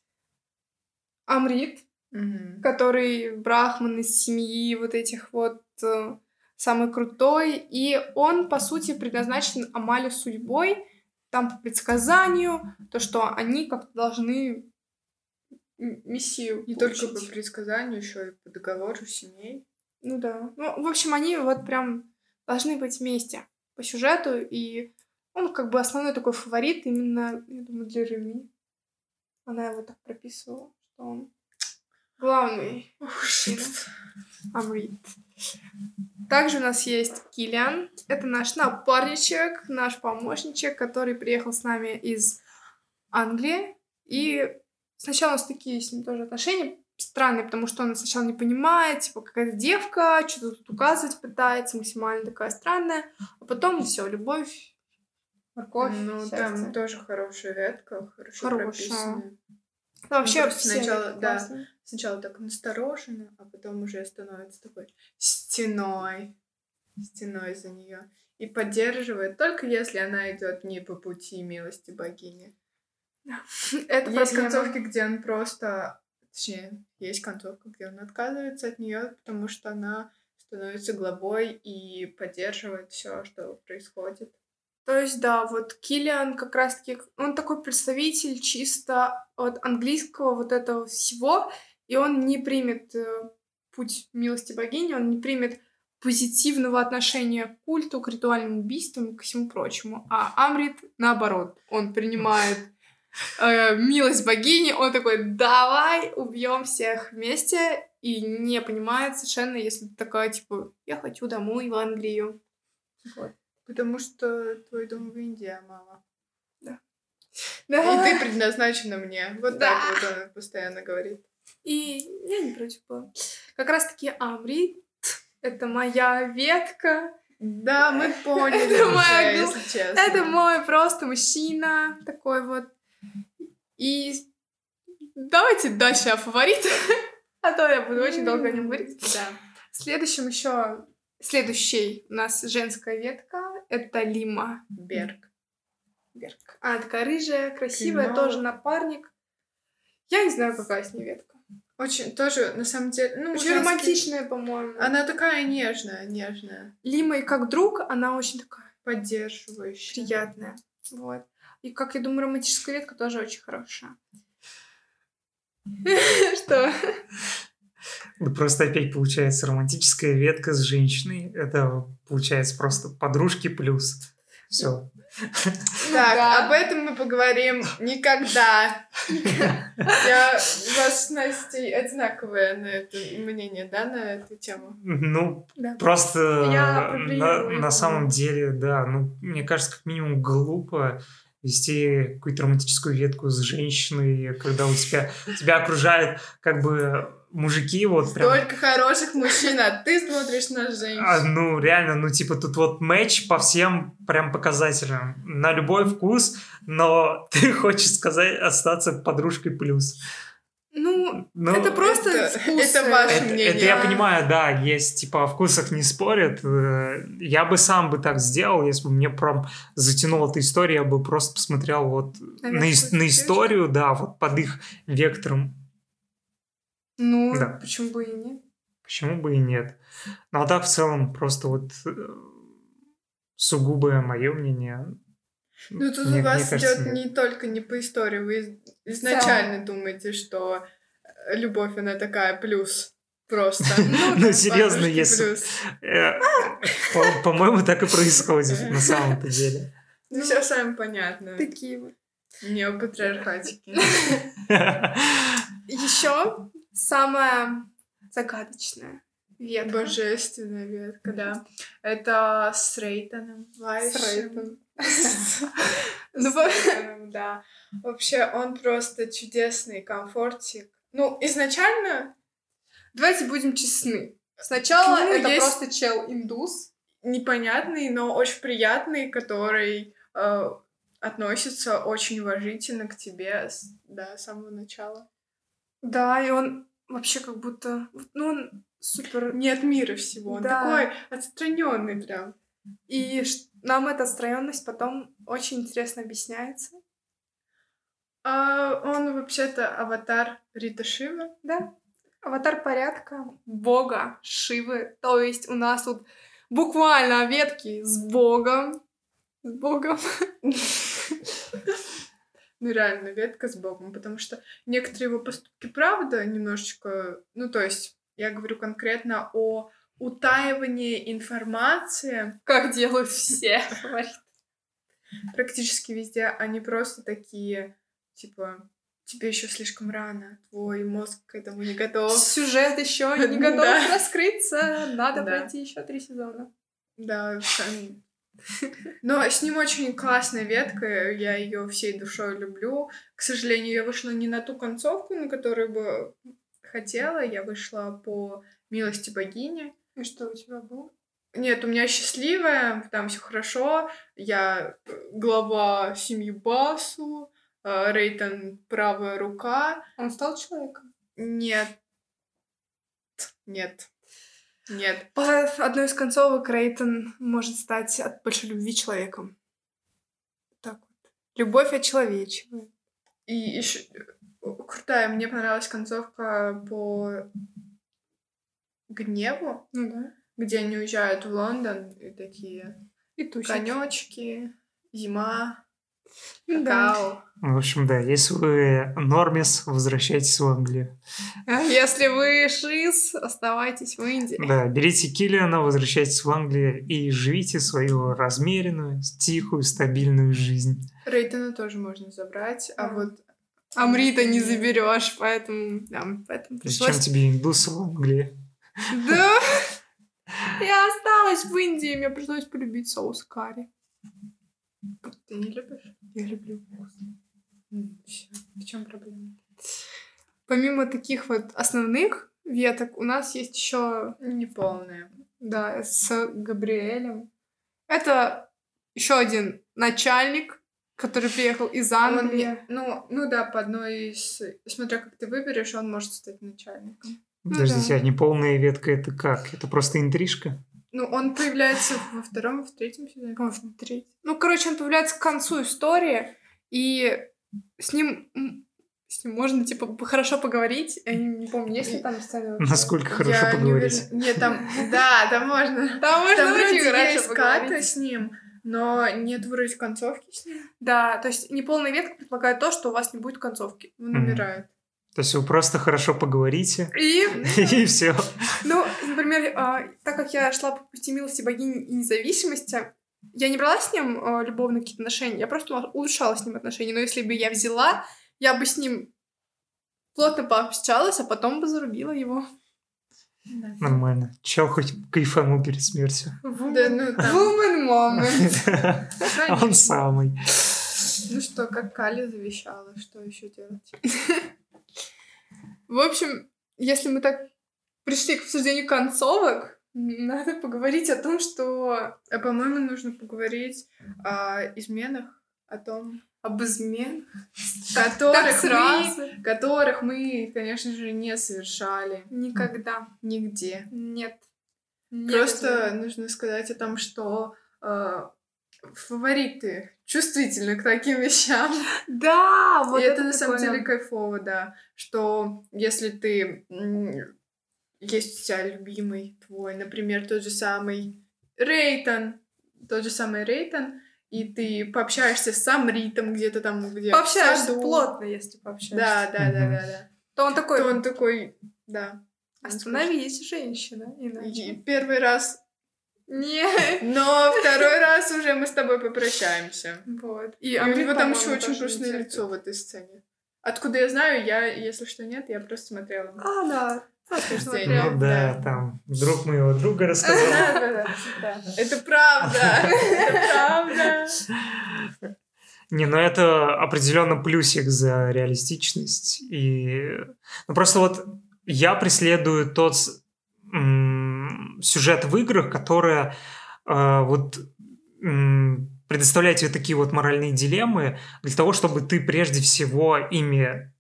Амрит, Мгм. который брахман из семьи вот этих вот э, самый крутой, и он, по сути, предназначен Амале судьбой, там по предсказанию, то, что они как-то должны м- мессию Не только по получить. предсказанию, еще и по договору семей. Ну да. Ну, в общем, они вот прям должны быть вместе по сюжету, и он как бы основной такой фаворит именно, я думаю, для Реми. Она его так прописывала, что он главный мужчина. Амрит. Также у нас есть Килиан. Это наш напарничек, наш помощничек, который приехал с нами из Англии. И сначала у нас такие с ним тоже отношения странные, потому что он сначала не понимает, типа, какая-то девка, что-то тут указывать пытается, максимально такая странная. А потом все, любовь, морковь, Ну, счастье. там тоже хорошая ветка, хорошо Хорошая. прописанная. Ну, вообще, все сначала, да. классные. Сначала так настороженно, а потом уже становится такой стеной, стеной за нее. И поддерживает, только если она идет не по пути милости богини. Это Есть концовки, где он просто... Точнее, есть концовка, где он отказывается от нее, потому что она становится главой и поддерживает все, что происходит. То есть, да, вот Киллиан как раз-таки, он такой представитель чисто от английского вот этого всего, и он не примет э, путь милости богини, он не примет позитивного отношения к культу, к ритуальным убийствам и ко всему прочему. А Амрит, наоборот, он принимает э, милость богини, он такой, давай убьем всех вместе, и не понимает совершенно, если ты такая, типа, я хочу домой в Англию. Вот. Потому что твой дом в Индии, мама. Да. И ты предназначена мне. Вот Да. так вот он постоянно говорит. И я не против была. Как раз-таки Амрит — это моя ветка. Да, мы поняли Это уже, моя если честно. Это мой просто мужчина такой вот. И давайте дальше о фаворитах. А то я буду очень долго о нем говорить. Да. Следующим еще Следующий у нас женская ветка — это Лима Берг. Берг. Она такая рыжая, красивая, Кино. тоже напарник. Я не знаю, какая с ней ветка. Очень тоже, на самом деле, ну, Очень женский- романтичная, по-моему. Она такая нежная, нежная, Лима и как друг, она очень такая поддерживающая. приятная. Вот. И, как я думаю, романтическая ветка тоже очень хорошая. Что? Да Просто опять получается романтическая ветка с женщиной. Это получается просто подружки плюс. Все. Так, Да. об этом мы поговорим никогда. Я у вас с Настей одинаковое на это мнение, да, на эту тему? Ну, Да. просто Я на, на самом деле, да, ну, мне кажется, как минимум глупо вести какую-то романтическую ветку с женщиной, когда у тебя, тебя окружают как бы мужики, вот прям... Только хороших мужчин, а ты смотришь на женщин. А, ну, реально, ну, типа, тут вот матч по всем прям показателям. На любой вкус, но ты хочешь сказать остаться подружкой плюс. Ну, Ну, это просто это- вкусы. это ваше это, мнение. это я понимаю, да, есть, типа, о вкусах не спорят. Э, Я бы сам бы так сделал, если бы мне прям затянула эта история, я бы просто посмотрел вот На на, на историю, да, вот под их вектором. Ну, Да. почему бы и нет? Почему бы и нет? Ну, а так в целом просто вот э, сугубое мое мнение. Ну, тут Мне- у вас мне кажется, идет нет. не только не по истории, вы из- изначально думаете, что э, любовь, она такая плюс. Просто. Ну, серьезно, Подружки если... плюс. Э, по- По-моему, так и происходит на самом-то деле. Ну, все сами понятно. Такие вот. Неопатриархатики. Еще самая загадочная ветка. Божественная ветка, да. Это с Рейтоном. С Рейтоном. Ну, да. Вообще, он просто чудесный комфортик. Ну, изначально Давайте будем честны. Сначала это просто чел-индус. непонятный, но очень приятный, который э, относится очень уважительно к тебе да, с самого начала. Да, и он вообще как будто... Ну, он супер... Не от мира всего. Он Да. такой отстраненный прям. И нам эта отстраненность потом очень интересно объясняется. А он вообще-то аватар Рита Шива. Да. Аватар порядка, бога, Шивы. То есть у нас тут буквально ветки с богом. С богом. Ну, реально, ветка с Богом, потому что некоторые его поступки, правда, немножечко... Ну, то есть, я говорю конкретно о утаивании информации Как делают все. говорит. практически везде. Они просто такие, типа, тебе еще слишком рано, твой мозг к этому не готов. Сюжет еще не готов раскрыться. Надо пройти еще три сезона. Да, но с ним очень классная ветка, я ее всей душой люблю. К сожалению, я вышла не на ту концовку, на которую бы хотела, я вышла по милости богини. И что у тебя было? Нет, у меня счастливая, там все хорошо. Я э, глава семьи Басу, э, Рейтон правая рука. Он стал человеком? Нет. Нет. Нет. По одной из концовок Рейтон может стать от большой любви человеком. Так вот. Любовь очеловечивает. И еще крутая, мне понравилась концовка по гневу, Ну да. где они уезжают в Лондон и такие И конечки, зима, Да. В общем, да, если вы нормис, возвращайтесь в Англию. А если вы шиз, оставайтесь в Индии. Да, берите Киллиана, возвращайтесь в Англию и живите свою размеренную, тихую, стабильную жизнь. Рейтона тоже можно забрать, а вот Амрита не заберешь, поэтому, да, поэтому Зачем пришлось... тебе индусы в Англии? Да! Я осталась в Индии, мне пришлось полюбить соус карри. ты не любишь? Я люблю. Всё. В чем проблема? Помимо таких вот основных веток, у нас есть еще, Неполная. да, с Габриэлем. Это еще один начальник, который приехал из Он Англии. не- ну, ну да, по одной из... Смотря как ты выберешь, он может стать начальником. Ну Подождите, да. а неполная ветка это как? Это просто интрижка? Ну, он появляется во втором, в третьем сезоне. По-моему, в третьем. Ну, короче, он появляется к концу истории, и с ним, с ним можно, типа, хорошо поговорить. Я не, не помню, есть ли там вообще? Насколько хорошо Я не поговорить? уверена. Нет, там... Да, там можно. Там можно Там очень хорошо есть поговорить. с ним, но нет вроде концовки с ним. Да, то есть неполная ветка предполагает то, что у вас не будет концовки. Он умирает. То есть вы просто хорошо поговорите, И, и все. ну, например, а, так как я шла по пути милости богини и независимости, я не брала с ним а, любовные какие-то отношения, я просто улучшала с ним отношения. Но если бы я взяла, я бы с ним плотно пообщалась, а потом бы зарубила его. Нормально. Чел хоть кайфанул перед смертью. Да, ну там... Woman moment. Он самый. Ну что, как Кали завещала, что еще делать? В общем, если мы так пришли к обсуждению концовок, надо поговорить о том, что А по-моему, нужно поговорить о изменах, о том, об измен. которых мы, которых мы, конечно же, не совершали Никогда. нигде. Нет. Нет Просто измен. нужно сказать о том, что э, фавориты чувствительны к таким вещам. Да, вот И это, на самом деле кайфово, да. Что если ты есть у тебя любимый твой, например, тот же самый Рейтон, тот же самый Рейтон, и ты пообщаешься с сам Ритом где-то там, где Пообщаешься саду. плотно, если пообщаешься. Да, да, да, да, да. То он такой, То он такой, да. остановись, женщина, И иначе. первый раз, Нет. но второй раз уже мы с тобой попрощаемся. Вот. И, у него там еще очень грустное лицо в этой сцене. Откуда я знаю, я, если что, нет, я просто смотрела. А, да. Ну да, там друг моего друга рассказал. Да, да, да, да. Это правда. Это правда. Не, ну это определенно плюсик за реалистичность. И ну, просто вот я преследую тот сюжет в играх, которые э, вот м, предоставляют тебе такие вот моральные дилеммы для того, чтобы ты прежде всего ими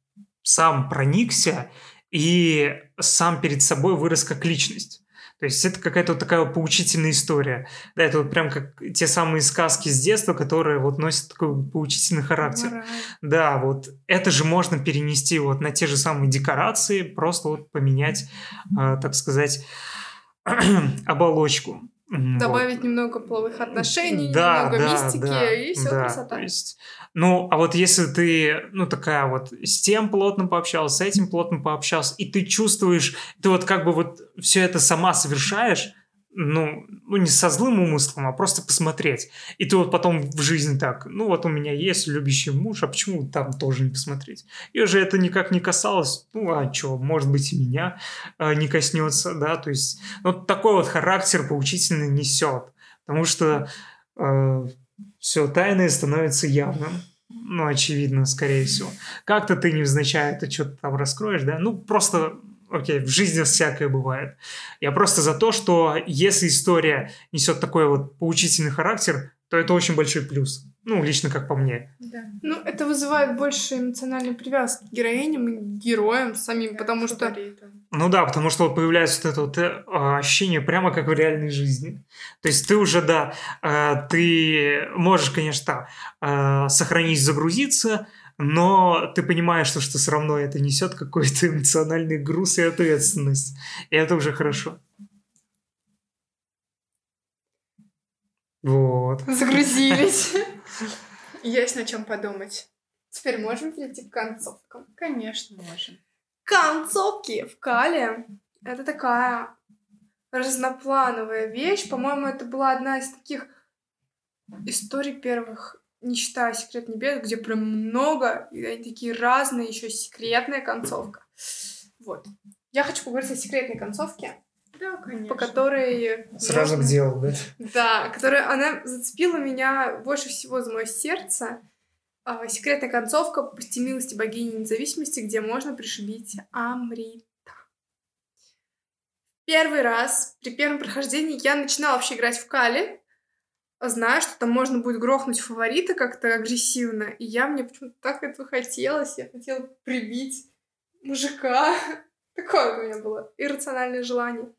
сам проникся и сам перед собой вырос как личность. То есть это какая-то вот такая поучительная история. Да, это вот прям как те самые сказки с детства, которые вот носят такой поучительный характер. Мораль. Да, вот это же можно перенести вот на те же самые декорации, просто вот поменять, э, так сказать, оболочку. М, вот. Добавить немного половых отношений, Да, немного да, мистики, да, и все да, красота. то есть, ну, а вот если ты, ну, такая вот с тем плотно пообщался, с этим плотно пообщался, и ты чувствуешь, ты вот как бы вот все это сама совершаешь, ну, ну, не со злым умыслом, а просто посмотреть. И ты вот потом в жизни так, ну, вот у меня есть любящий муж, а почему там тоже не посмотреть? И уже это никак не касалось, ну, а что, может быть, и меня э, не коснется, да, то есть вот такой вот характер поучительный несет, потому что э, все тайное становится явным. Ну, очевидно, скорее всего. Как-то ты невзначай это что-то там раскроешь, да? Ну, просто окей, в жизни всякое бывает. Я просто за то, что если история несет такой вот поучительный характер, то это очень большой плюс. Ну, лично как по мне. Да. Ну, это вызывает больше эмоциональной привязки к героиням и героям самим, как потому что... Ну да, потому что вот появляется вот это вот э, ощущение прямо как в реальной жизни. То есть ты уже, да, э, ты можешь, конечно, э, сохранить, загрузиться, но ты понимаешь, что, что все равно это несет какой-то эмоциональный груз и ответственность. И это уже хорошо. Вот. Загрузились. Есть на чем подумать. Теперь можем перейти к концовкам? Конечно, можем. Концовки в Кале — это такая разноплановая вещь. По-моему, это была одна из таких историй первых не считая «Секрет небес», где прям много, и они такие разные, еще секретная концовка. Вот. Я хочу поговорить о секретной концовке. Да, конечно. По которой... Сразу можно... к делу, да? Да, которая, она зацепила меня больше всего за мое сердце. А, секретная концовка «Пусти милости богини независимости», где можно пришибить Амрита. Первый раз, при первом прохождении, я начинала вообще играть в Кали, знаю, что там можно будет грохнуть фаворита как-то агрессивно, и я мне почему-то так этого хотелось, я хотела прибить мужика. Такое у меня было иррациональное желание.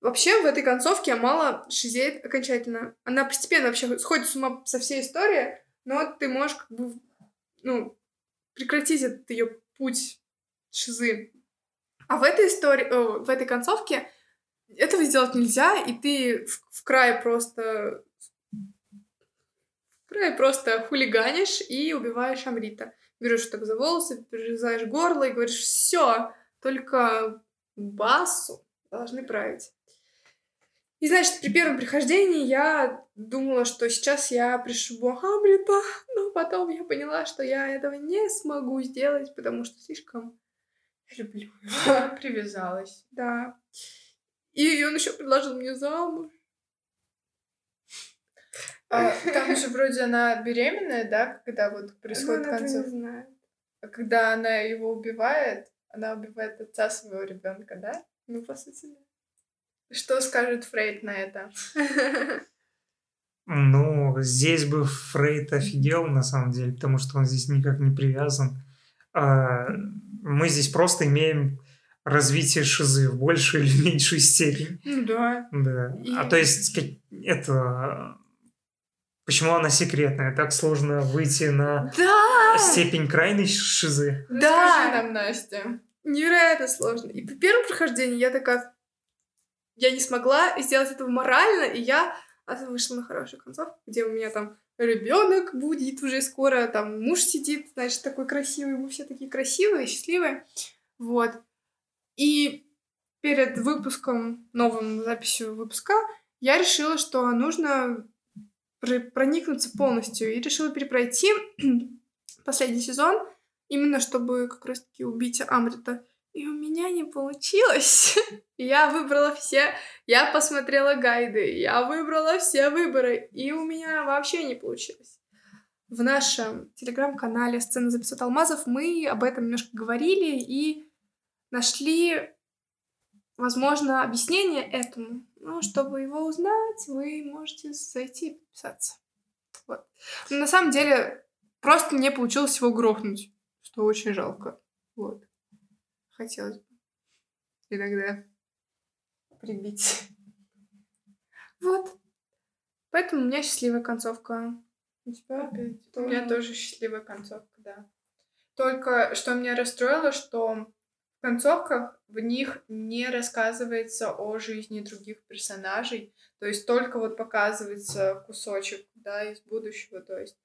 Вообще в этой концовке мало шизеет окончательно. Она постепенно вообще сходит с ума со всей истории, но ты можешь как бы, ну, прекратить этот ее путь шизы. А в этой истории, о, в этой концовке этого сделать нельзя, и ты в, в край просто просто хулиганишь и убиваешь Амрита. Берешь так за волосы, перерезаешь горло и говоришь, все, только басу должны править. И, значит, при первом прихождении я думала, что сейчас я пришибу Амрита, но потом я поняла, что я этого не смогу сделать, потому что слишком люблю его. Привязалась. Да. И он еще предложил мне замуж. А, там же вроде она беременная, да, когда вот происходит ну, концов. Не знает. А когда она его убивает, она убивает отца своего ребенка, да? Ну, по сути, да. Что скажет Фрейд на это? Ну, здесь бы Фрейд офигел, на самом деле, потому что он здесь никак не привязан. А, мы здесь просто имеем развитие шизы в большей или меньшей степени. Ну да. Да. И... А то есть это Почему она секретная? Так сложно выйти на да! степень крайней шизы. Да! Расскажи нам, Настя. Невероятно сложно. И при первом прохождении я такая... Я не смогла сделать этого морально, и я вышла на хорошую концовку, где у меня там ребенок будет уже скоро, там муж сидит, значит, такой красивый, мы все такие красивые, счастливые. Вот. И перед выпуском, новым записью выпуска, я решила, что нужно проникнуться полностью и решила перепройти последний сезон, именно чтобы как раз-таки убить Амрита. И у меня не получилось. я выбрала все, я посмотрела гайды, я выбрала все выборы, и у меня вообще не получилось. В нашем телеграм-канале «Сцена за 500 алмазов» мы об этом немножко говорили и нашли, возможно, объяснение этому. Ну, чтобы его узнать, вы можете зайти и подписаться. Вот. Но на самом деле, просто не получилось его грохнуть, что очень жалко. Вот. Хотелось бы иногда прибить. Вот. Поэтому у меня счастливая концовка. У тебя опять? У меня тоже счастливая концовка, да. Только что меня расстроило, что в концовках в них не рассказывается о жизни других персонажей, то есть только вот показывается кусочек, да, из будущего, то есть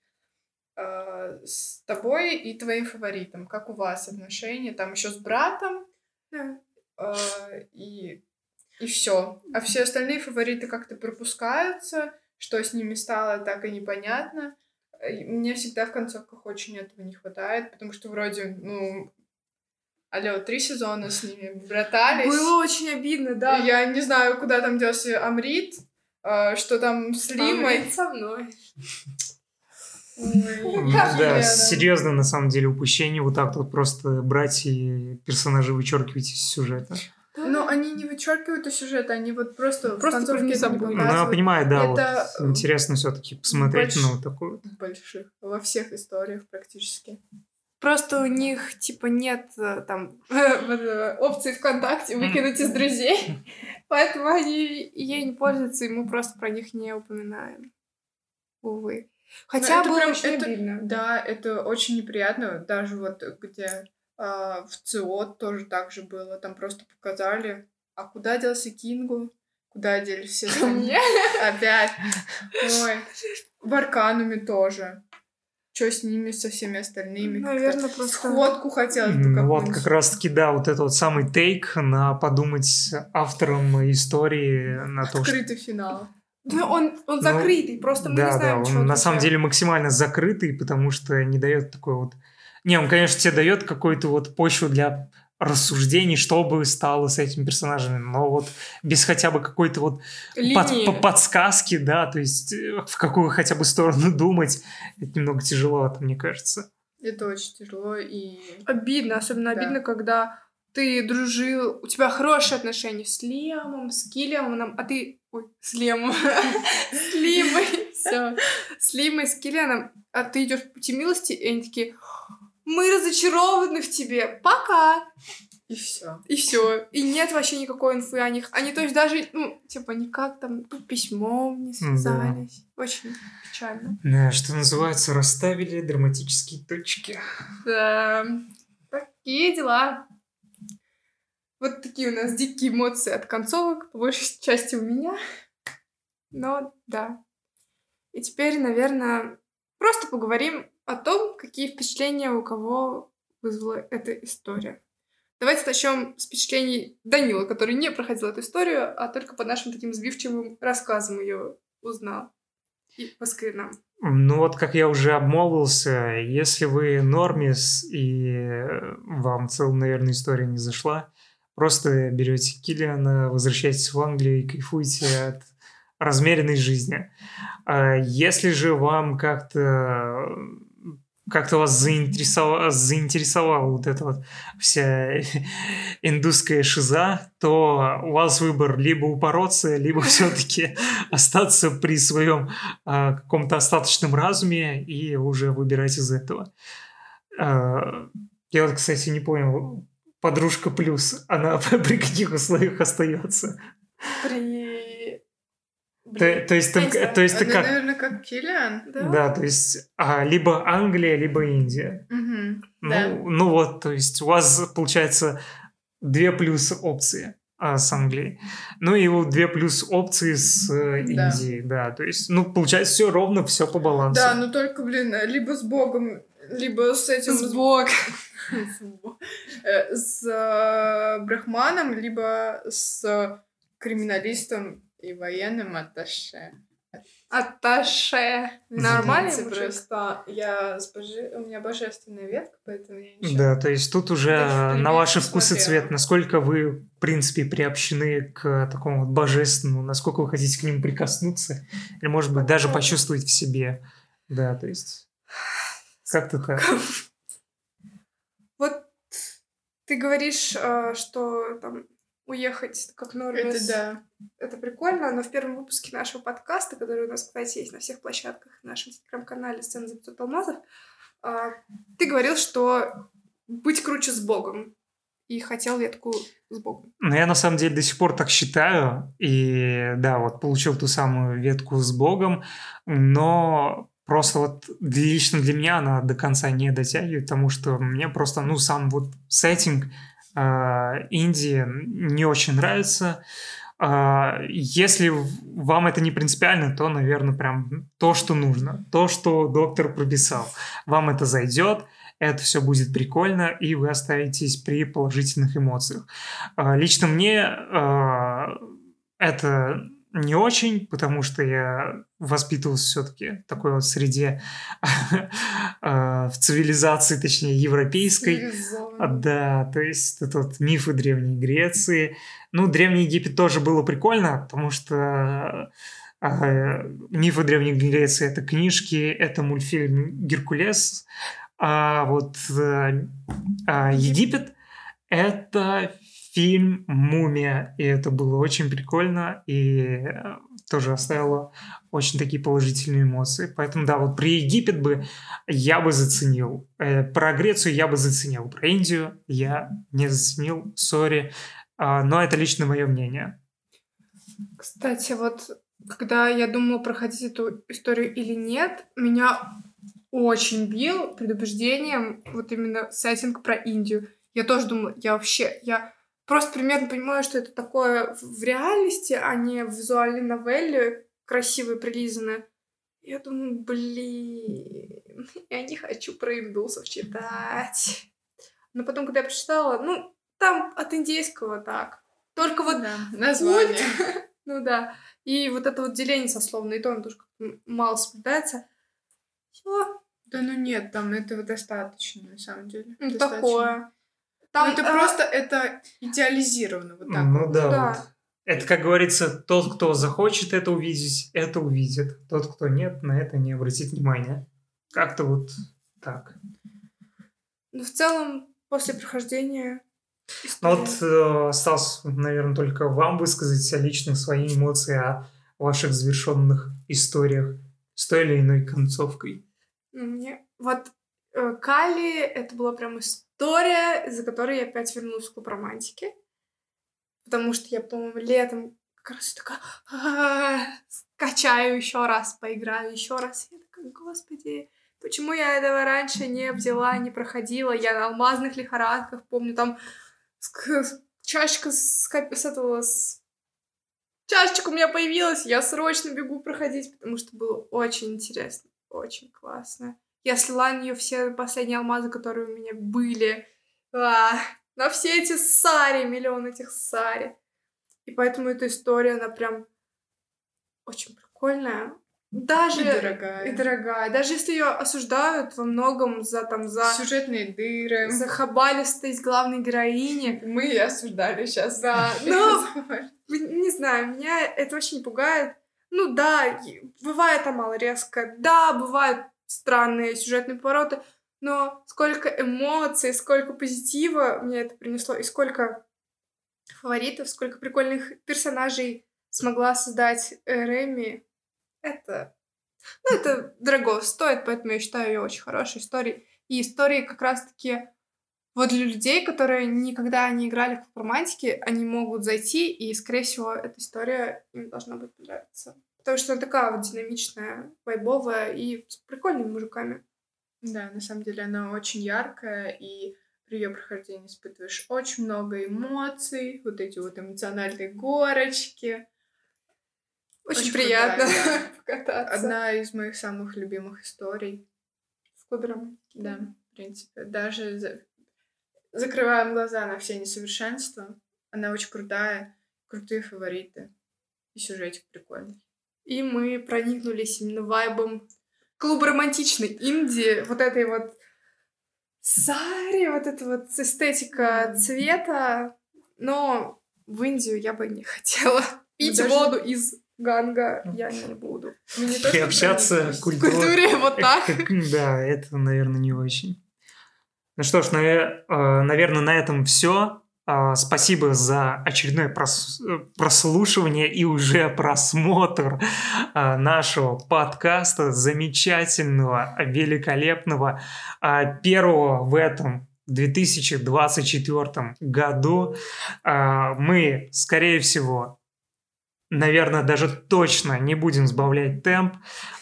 э, с тобой и твоим фаворитом, как у вас отношения, там еще с братом, да. э, и И все. А все остальные фавориты как-то пропускаются. Что с ними стало, так и непонятно. Мне всегда в концовках очень этого не хватает, потому что вроде, ну, алло, три сезона с ними братались. Было очень обидно, да. Я не знаю, куда там делся Амрит, а, что там с Лимой. Амрит со мной. Ой, Да, серьезно, на самом деле, упущение вот так вот просто брать и персонажей вычеркивать из сюжета. Но они не вычеркивают из сюжета, они вот просто, Просто в концовке это забыли. Ну, я понимаю, да, Это, вот интересно все-таки посмотреть больш- на вот такую больших во всех историях практически. Просто у них, типа, нет э, там вот, э, опции ВКонтакте выкинуть из друзей. Поэтому они ей не пользуются, и мы просто про них не упоминаем. Увы. Хотя это было прям- очень это- обидно. Да, это очень неприятно, даже вот где а, в ЦИО тоже так же было, там просто показали, а куда делся Кингу, куда делись все остальные? Опять. Ой. В Аркануме тоже. Что с ними, со всеми остальными? Наверное, просто... Сходку хотелось бы Ну, Вот как раз-таки, да, вот это вот самый тейк на подумать авторам истории на то, что... Открытый финал. Ну, он, он Ну, закрытый, просто мы да, не знаем, да, что он на самом деле максимально закрытый, потому что не дает такой вот... Не, он, конечно, тебе дает какую-то вот почву для рассуждений, что бы стало с этими персонажами, но вот без хотя бы какой-то вот под- Линии. по- подсказки, да, то есть э, в какую хотя бы сторону думать, это немного тяжеловато, мне кажется. Это очень тяжело и... Обидно, особенно Да. обидно, когда ты дружил, у тебя хорошие отношения с Лемом, с Киллианом, а ты... Ой, с Лемом. С Лимой. Все. С Лимой, с Киллианом, а ты идешь по пути милости, и они такие... Мы разочарованы в тебе. Пока. И все. И все. И нет вообще никакой инфы о них. Они, то есть, даже, ну, типа, никак там письмом не М, да. связались. Очень печально. Да, что называется, расставили драматические точки. Да, такие дела. Вот такие у нас дикие эмоции от концовок, по большей части у меня. Но да. И теперь, наверное, просто поговорим о том, какие впечатления у кого вызвала эта история. Давайте начнем с впечатлений Данила, который не проходил эту историю, а только по нашим таким сбивчивым рассказам ее узнал. И расскажи нам. Ну вот, как я уже обмолвился, если вы нормис и вам в целом, наверное, история не зашла, просто берете Киллиана, возвращаетесь в Англию и кайфуете от размеренной жизни. А Если же вам как-то как-то вас заинтересовала, заинтересовала вот эта вот вся индусская шиза, то у вас выбор либо упороться, либо все-таки остаться при своем а, каком-то остаточном разуме и уже выбирать из этого. А, я вот, кстати, не понял, подружка плюс, она при каких условиях остается? При... То, то есть, знаю. то есть ты Это, как? наверное, как Киллиан. Да? Да, то есть а, либо Англия, либо Индия. Мгм. Ну, Да. ну вот, то есть у вас получается две плюс опции а, с Англией. Ну и вот две плюс опции с э, Да. Индией, да. То есть, ну, получается, все ровно, все по балансу. Да, ну только, блин, либо с Богом, либо с этим... С Бог. с э, э, Брахманом, либо с криминалистом и военным атташе. Атташе. Нормально просто я с боже- у меня божественная ветка, поэтому я ничего. Да, то есть тут уже Даже на ваши вкусы смотрела. цвет, насколько вы, в принципе, приобщены к такому вот божественному, насколько вы хотите к нему прикоснуться, или, может быть, даже почувствовать в себе. Да, то есть как-то так. Вот ты говоришь, э, что там уехать как нормис. Это да. Это прикольно, но в первом выпуске нашего подкаста, который у нас, кстати, есть на всех площадках, в нашем телеграм-канале «Сцена за 500 алмазов», а, ты говорил, что быть круче с Богом. И хотел ветку с Богом. Но я на самом деле до сих пор так считаю. И да, вот получил ту самую ветку с Богом, но просто вот лично для меня она до конца не дотягивает, потому что мне просто, ну, сам вот сеттинг Индии не очень нравится. А, Если вам это не принципиально, то, наверное, прям то, что нужно, то, что доктор прописал. Вам это зайдет, это все будет прикольно, и вы оставитесь при положительных эмоциях. А, лично мне а, это не очень, потому что я воспитывался все-таки в такой вот среде в цивилизации, точнее, европейской. Да, то есть это вот мифы Древней Греции. Ну, Древний Египет тоже было прикольно, потому что а, мифы Древней Греции — это книжки, это мультфильм «Геркулес», а вот э, а, Египет — это фильм «Мумия», и это было очень прикольно, и э, тоже оставило очень такие положительные эмоции. Поэтому, да, вот про Египет бы я бы заценил. Э, про Грецию я бы заценил. Про Индию я не заценил, сори. но это лично мое мнение. Кстати, вот когда я думала, проходить эту историю или нет, меня очень бил предубеждением вот именно сеттинг про Индию. Я тоже думала, я вообще, я просто примерно понимаю, что это такое в реальности, а не в визуальной новелле, красиво прилизанное. Я думаю, блин, я не хочу про индусов читать. Но потом, когда я прочитала, ну, там от индейского так. Только вот да, название. ну да. И вот это вот деление сословно, и то оно тоже мало соблюдается. Все. Да ну нет, там этого достаточно, на самом деле. Ну, такое. Там, ну, это а... просто, это идеализировано вот так. Ну да, да. Вот. Это, как говорится, тот, кто захочет это увидеть, это увидит. Тот, кто нет, на это не обратит внимания. Как-то вот так. Ну, в целом, после прохождения ну вот э, осталось, наверное, только вам высказать лично свои эмоции о ваших завершенных историях с той или иной концовкой. Ну, мне вот э, Кали это была прям история, из-за которой я опять вернулась в клуб. Потому что я, по-моему, летом как раз такая скачаю еще раз, поиграю еще раз. Я такая, господи, почему я этого раньше не взяла, не проходила? Я на алмазных лихорадках, помню, там чашечка с, с этого с чашечка у меня появилась, я срочно бегу проходить, потому что было очень интересно, очень классно. Я слила на нее все последние алмазы, которые у меня были. А, на все эти сари, миллион этих сари. И поэтому эта история, она прям очень прикольная. Даже и дорогая. И дорогая. Даже если ее осуждают во многом за там за сюжетные дыры, за хабалистость главной героини. Мы ее осуждали сейчас. Да. Но не знаю, меня это очень не пугает. Ну да, бывает там мало резко. Да, бывают странные сюжетные повороты. Но сколько эмоций, сколько позитива мне это принесло, и сколько фаворитов, сколько прикольных персонажей смогла создать Реми это, ну, это дорого стоит, поэтому я считаю ее очень хорошей историей. И истории как раз-таки вот для людей, которые никогда не играли в романтики, они могут зайти, и, скорее всего, эта история им должна быть понравиться. Потому что она такая вот динамичная, вайбовая и с прикольными мужиками. Да, на самом деле она очень яркая, и при ее прохождении испытываешь очень много эмоций, вот эти вот эмоциональные горочки. Очень, Очень приятно крутая, покататься. Одна из моих самых любимых историй. С Кубером. Да, в принципе. Даже за... закрываем глаза на все несовершенства. Она очень крутая, крутые фавориты. И сюжетик прикольный. И мы проникнулись именно вайбом клуба романтичной Индии, вот этой вот сари, вот эта вот эстетика цвета. Но в Индию я бы не хотела пить даже... воду из Ганга я не буду. Приобщаться к культуре. культуре вот так. Да, это, наверное, не очень. Ну что ж, э, наверное, на этом все. А, спасибо за очередное прослушивание и уже просмотр а, нашего подкаста замечательного, великолепного, а, первого в этом 2024 году. Мы, скорее всего, наверное, даже точно не будем сбавлять темп.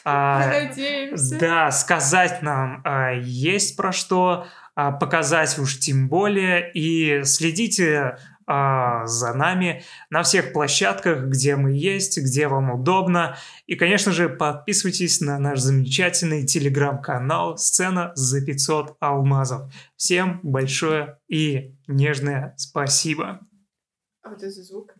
Надеемся. Да, сказать нам есть про что, показать уж тем более. И следите а, за нами на всех площадках, где мы есть, где вам удобно. И, конечно же, подписывайтесь на наш замечательный телеграм-канал «Сцена за 500 алмазов». Всем большое и нежное спасибо. А вот это звук.